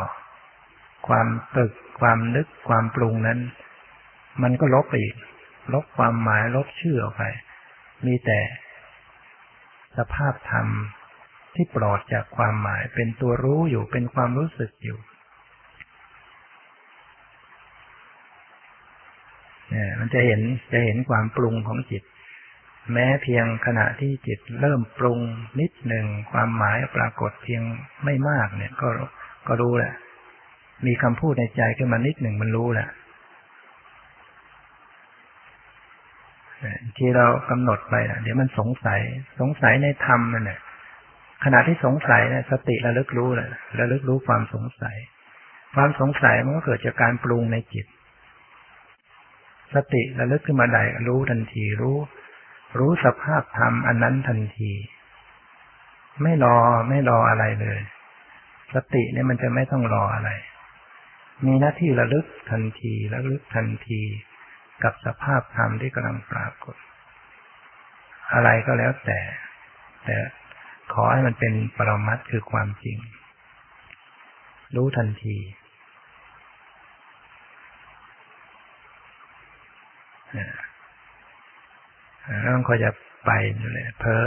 S1: ความตึก ความนึกความปรุงนั้น มันก็ลบไปอีก ลบความหมายลบชื่อออกไป มีแต่สภาพธรรมที่ปลอดจากความหมายเป็นตัวรู้อยู่เป็นความรู้สึกอยู่เนี่ยมันจะเห็นจะเห็นความปรุงของจิต แม้เพียงขณะที่จิตเริ่มปรุงนิดหนึ่งความหมายปรากฏเพียงไม่มากเนี่ยก็ก็รู้แหละ มีคำพูดในใจขึ้นมานิดหนึ่งมันรู้แหละที่เรากำหนดไปเดี๋ยวมันสงสัย สงสัยในธรรมนั่นแหละขณะที่สงสัยนี่ยสติระลึกรู้แหละระลึกรู้ความสงสัย ความสงสัยมันก็เกิดจากการปรุงในจิต สติระลึกขึ้นมาได้รู้ทันทีรู้ รู้สภาพธรรมอันนั้นทันที ไม่รอไม่รออะไรเลย สติเนี่ยมันจะไม่ต้องรออะไร มีหน้าที่ระลึกทันทีระลึกทันทีกับสภาพธรรมที่กำลังปรากฏ อะไรก็แล้วแต่ แต่ขอให้มันเป็นปรมัตคือความจริง รู้ทันทีแล้วมันก็จะไปเลยเพ้อ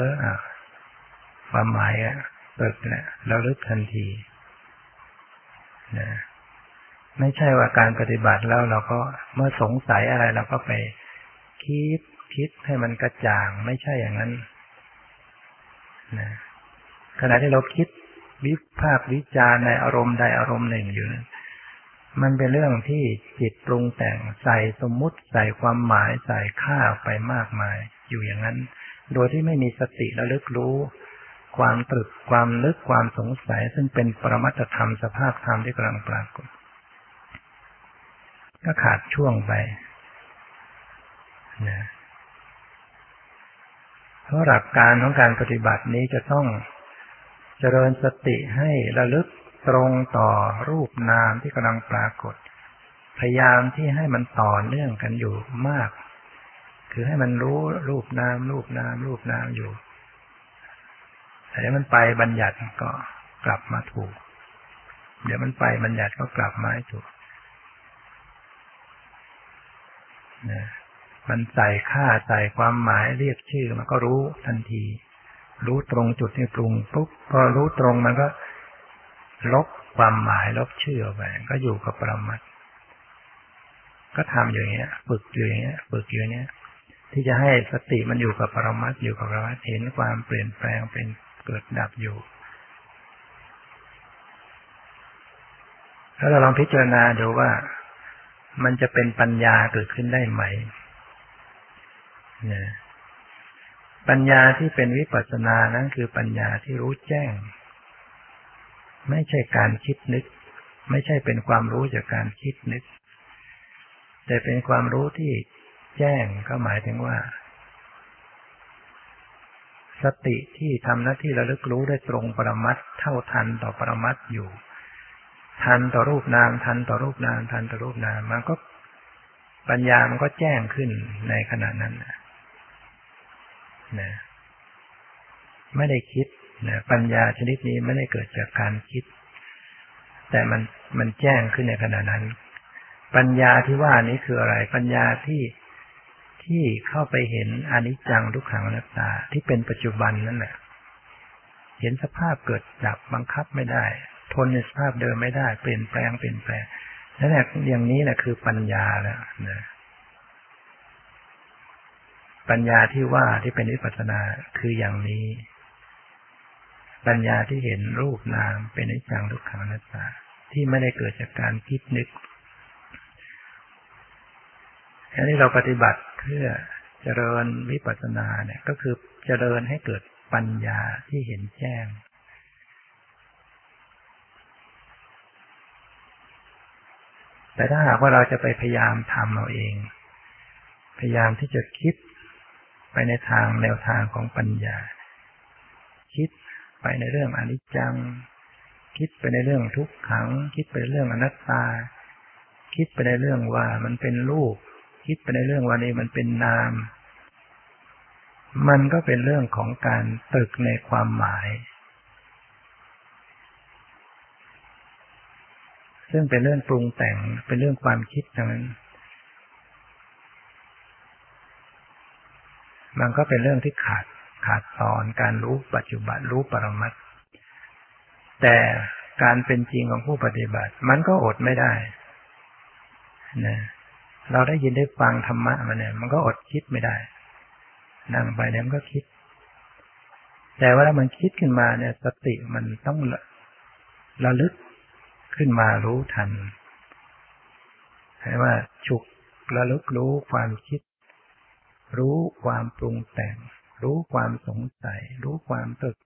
S1: ความหมายอะเปิดแหละเราลึกทันทีนะ ไม่ใช่ว่าการปฏิบัติแล้วเราก็เมื่อสงสัยอะไรเราก็ไปคิดคิดให้มันกระจ่างไม่ใช่อย่างนั้นนะขณะที่เราคิดวิภาควิจารในอารมณ์ใดอารมณ์หนึ่งอยู่นมันเป็นเรื่องที่จิตปรุงแต่งใส่สมมุติใส่ความหมายใส่ค่าไปมากมาย อยู่อย่างนั้น โดยที่ไม่มีสติระลึกรู้ ความตรึกความนึกความสงสัย ซึ่งเป็นปรมัตธรรมสภาพธรรมที่กำลังปรากฏ ก็ขาดช่วงไปนะเพราะหลักการของการปฏิบัตินี้จะต้องเจริญสติให้ระลึกตรงต่อรูปนามที่กำลังปรากฏ พยายามที่ให้มันต่อเนื่องกันอยู่มาก คือให้มันรู้รูปนาม รูปนาม รูปนามอยู่แต่เดี๋ยวมันไปบัญญัติก็กลับมาถูก เดี๋ยวมันไปบัญญัติก็กลับมาถูกนะ มันใส่ค่าใส่ความหมายเรียกชื่อมันก็รู้ทันที รู้ตรงจุดที่ปรุงปุ๊บพอรู้ตรงมันก็ ลบความหมายลบชื่อออกไปก็อยู่กับปรมัตก็ทำอย่างเงี้ย ฝึกอยู่อย่างเงี้ยฝึกอยู่อย่างเงี้ย ที่จะให้สติมันอยู่กับปรมัตอยู่กับปรมัตเห็นความเปลี่ยนแปลงเป็นเกิดดับอยู่แล้วเราลองพิจารณาดูว่า มันจะเป็นปัญญาเกิดขึ้นได้ไหมนะปัญญาที่เป็นวิปัสสนานั้นคือปัญญาที่รู้แจ้ง ไม่ใช่การคิดนึก ไม่ใช่เป็นความรู้จากการคิดนึก แต่เป็นความรู้ที่แจ้งก็หมายถึงว่า สติที่ทำหน้าที่ระลึกรู้ได้ตรงปรมัตเท่าทันต่อปรมัตอยู่ ทันต่อรูปนาม ทันต่อรูปนาม ทันต่อรูปนามมันก็ปัญญามันก็แจ้งขึ้นในขณะนั้นนะนะไม่ได้คิดนะปัญญาชนิดนี้ไม่ได้เกิดจากการคิด แต่มันมันแจ้งขึ้นในขณะนั้น ปัญญาที่ว่านี้คืออะไร ปัญญาที่ที่เข้าไปเห็นอนิจจังทุกขังอนัตตาที่เป็นปัจจุบันนั่นแหละเห็นสภาพเกิดดับบังคับไม่ได้ ทนในสภาพเดิมไม่ได้ เปลี่ยนแปลงเปลี่ยนแปลงนั่นแหละอย่างนี้แหละคือปัญญาแล้วนะปัญญาที่ว่าที่เป็นวิปัสสนาคืออย่างนี้ ปัญญาที่เห็นรูปนามเป็นนิจังทุกขังนัตตาที่ไม่ได้เกิดจากการคิดนึกอันนี้เราปฏิบัติเพื่อเจริญวิปัสสนาเนี่ย ก็คือเจริญให้เกิดปัญญาที่เห็นแจ้ง แต่ถ้าหากว่าเราจะไปพยายามทำเอาเอง พยายามที่จะคิดไปในทางแนวทางของปัญญา คิดไปในเรื่องอนิจจัง คิดไปในเรื่องทุกขัง คิดไปในเรื่องอนัตตา คิดไปในเรื่องว่ามันเป็นรูป คิดไปในเรื่องว่านี้มันเป็นนาม มันก็เป็นเรื่องของการตึกในความหมาย ซึ่งเป็นเรื่องปรุงแต่งเป็นเรื่องความคิดทั้งนั้น มันก็เป็นเรื่องที่ขาดขาดตอนการรู้ปัจจุบันรู้ปรมัตแต่การเป็นจริงของผู้ปฏิบัติ มันก็อดไม่ได้นะเราได้ยินได้ฟังธรรมะมาเนี่ย มันก็อดคิดไม่ได้ นั่งไปเนี่ยมันก็คิด แต่ว่ามันคิดขึ้นมาเนี่ย สติมันต้องระลึก ขึ้นมารู้ทันให้ว่าฉุกระลึกรู้ความคิด รู้ความปรุงแต่ง รู้ความสงสัย รู้ความตึก